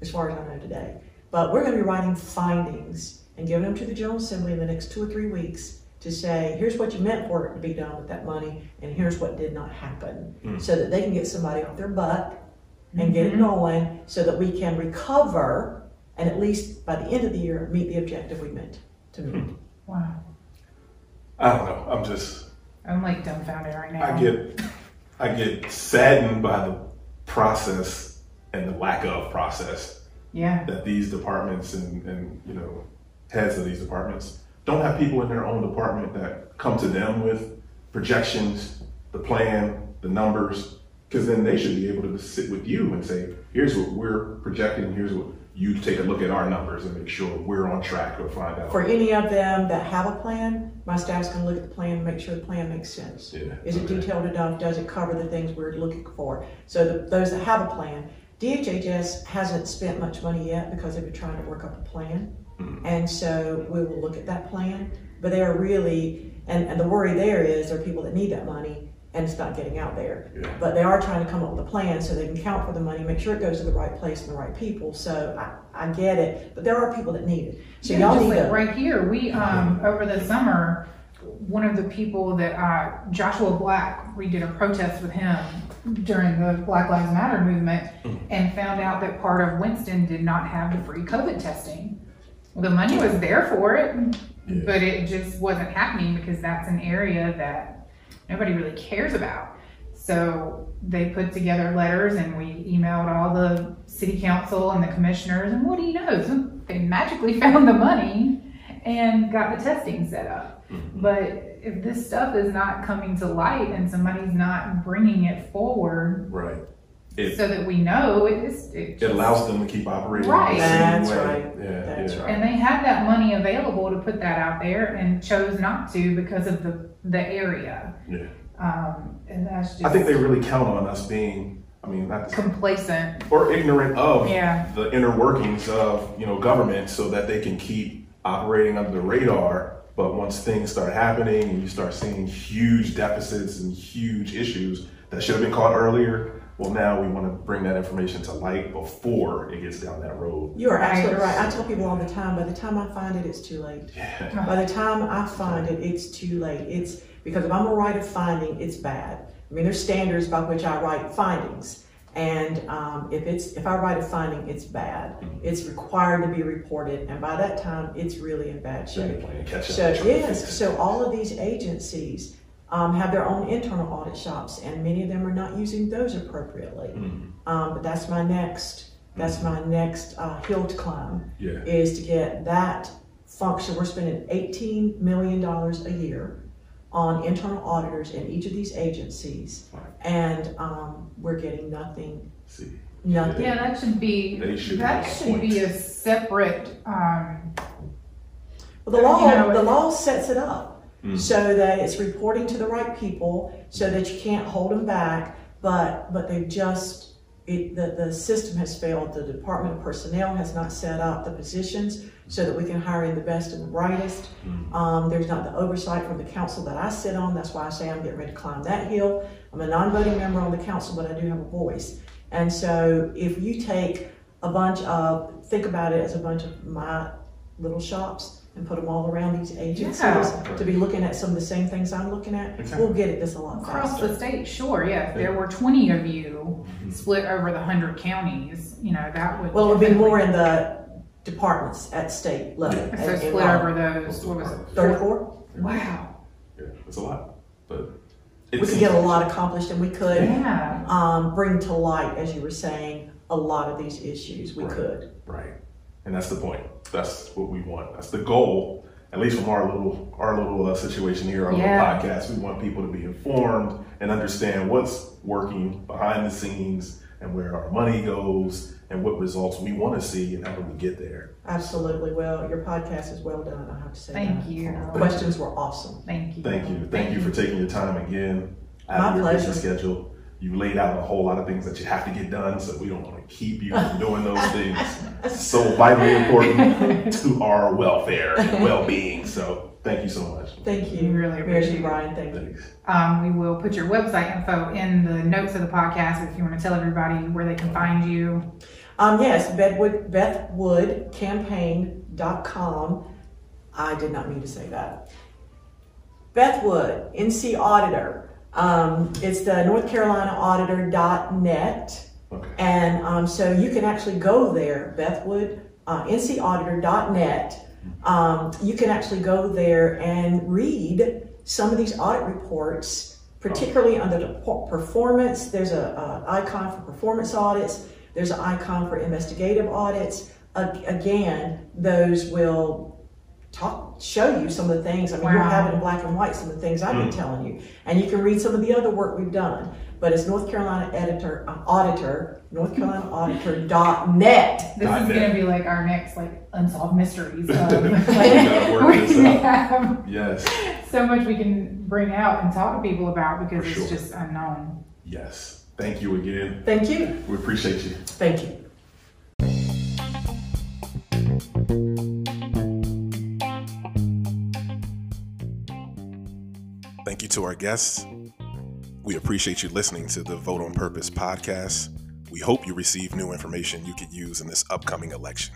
as far as I know today. But we're going to be writing findings and giving them to the General Assembly in the next two or three weeks to say, here's what you meant for it to be done with that money, and here's what did not happen, hmm. so that they can get somebody off their butt and get it mm-hmm. going so that we can recover and at least by the end of the year meet the objective we meant to meet. Hmm. wow. I don't know. I'm just, I'm like dumbfounded right now. I get, I get saddened by the process and the lack of process Yeah. that these departments and, and you know heads of these departments don't have people in their own department that come to them with projections, the plan, the numbers, because then they should be able to sit with you and say, here's what we're projecting, here's what you take a look at our numbers and make sure we're on track or find out. For any of them that have a plan, my staff's gonna look at the plan and make sure the plan makes sense. Yeah, Is it okay. detailed enough? Does it cover the things we're looking for? So the, those that have a plan, DHHS hasn't spent much money yet because they've been trying to work up a plan. Mm-hmm. And so we will look at that plan, but they are really, and, and the worry there is there are people that need that money and it's not getting out there. Yeah. But they are trying to come up with a plan so they can count for the money, make sure it goes to the right place and the right people. So I, I get it, but there are people that need it. So Yeah, y'all just need like to. right here, we um over the summer, one of the people that uh, Joshua Black, we did a protest with him during the Black Lives Matter movement, and found out that part of Winston did not have the free COVID testing. The money was there for it, Yeah. but it just wasn't happening because that's an area that nobody really cares about. So they put together letters and we emailed all the city council and the commissioners and what do you know? They magically (laughs) found the money and got the testing set up. Mhm. But if this stuff is not coming to light and somebody's not bringing it forward Right. It, so that we know, it is, it it allows them to keep operating Right. the same That's way. right. Yeah, That's yeah. right. And they had that money available to put that out there and chose not to because of the, the area. Yeah. Um, and that's just I think they really count on us being, I mean, not complacent. or ignorant of Yeah. the inner workings of you know government, so that they can keep operating under the radar. But once things start happening and you start seeing huge deficits and huge issues that should have been caught earlier, well, now we want to bring that information to light before it gets down that road. You are absolutely Right. right. I tell people all the time, by the time I find it, it's too late. Yeah. By the time I find it, it's too late. It's because if I'm a writer finding, it's bad. I mean, there's standards by which I write findings, and um, if it's if I write a finding, it's bad. It's required to be reported, and by that time, it's really in bad shape. they're playing catch up. So trying to fix yes, so all of these agencies um, have their own internal audit shops, and many of them are not using those appropriately. Mhm. Um, but that's my next. That's my next uh, hill to climb Yeah. is to get that function. We're spending eighteen million dollars a year on internal auditors in each of these agencies, Right. and um, we're getting nothing. See. Nothing. Yeah, that should be should that be should be a separate, um, Well, the law You know, the law sets it up Mm. so that it's reporting to the right people, so that you can't hold them back. But but they've just it, the the system has failed. The Department of Personnel has not set up the positions so that we can hire in the best and the brightest. Mm. Um, there's not the oversight from the council that I sit on. That's why I say I'm getting ready to climb that hill. I'm a non-voting member on the council, but I do have a voice. And so if you take a bunch of, think about it as a bunch of my little shops and put them all around these agencies Yeah. to be looking at some of the same things I'm looking at, Exactly. we'll get it this a lot across the state, sure, yeah. If there were twenty of you Mhm. split over the hundred counties, you know, that would. Well, it would be more in the departments at state level. Yeah. So and- split and, over those, what was it? Thirty-four? Wow, Yeah, it's a lot, but We could get a lot accomplished and we could. yeah. um, bring to light, as you were saying, a lot of these issues. We Right. could. Right. And that's the point. That's what we want. That's the goal. At least from our little our little uh, situation here, our Yeah. little podcast, we want people to be informed and understand what's working behind the scenes and where our money goes and what results we want to see and how do we get there. Absolutely. Well, your podcast is well done. I have to say. Thank that. you. Questions were awesome. Thank you. Thank you. Thank you for taking your time again out My of your busy pleasure. schedule. You laid out a whole lot of things that you have to get done, so we don't want to keep you from doing those things. So vitally important to our welfare and well-being. So thank you so much. Thank We you. really appreciate it. Brian, thank you. Thanks. Um, we will put your website info in the notes of the podcast if you want to tell everybody where they can find you. Um, yes, Bedwood, BethwoodCampaign.com. I did not mean to say that. Bethwood, NC Auditor. Um, it's the North Carolina Auditor.net. Okay. And um, so you can actually go there, Bethwood, uh, ncauditor.net. Um, you can actually go there and read some of these audit reports, particularly under the performance. There's a, a icon for performance audits. There's an icon for investigative audits. Again, those will talk, show you some of the things. I mean, you'll Wow. have it in black and white, some of the things I've been Mm. telling you, and you can read some of the other work we've done. But it's North Carolina editor, uh, auditor, North Carolina auditor.net. This Not is going to be like our next like unsolved mysteries. Of, (laughs) gotta we have Yes. so much we can bring out and talk to people about because For it's sure. just unknown. Yes. Thank you again. Thank you. We appreciate you. Thank you. Thank you to our guests. We appreciate you listening to the Vote on Purpose podcast. We hope you receive new information you could use in this upcoming election.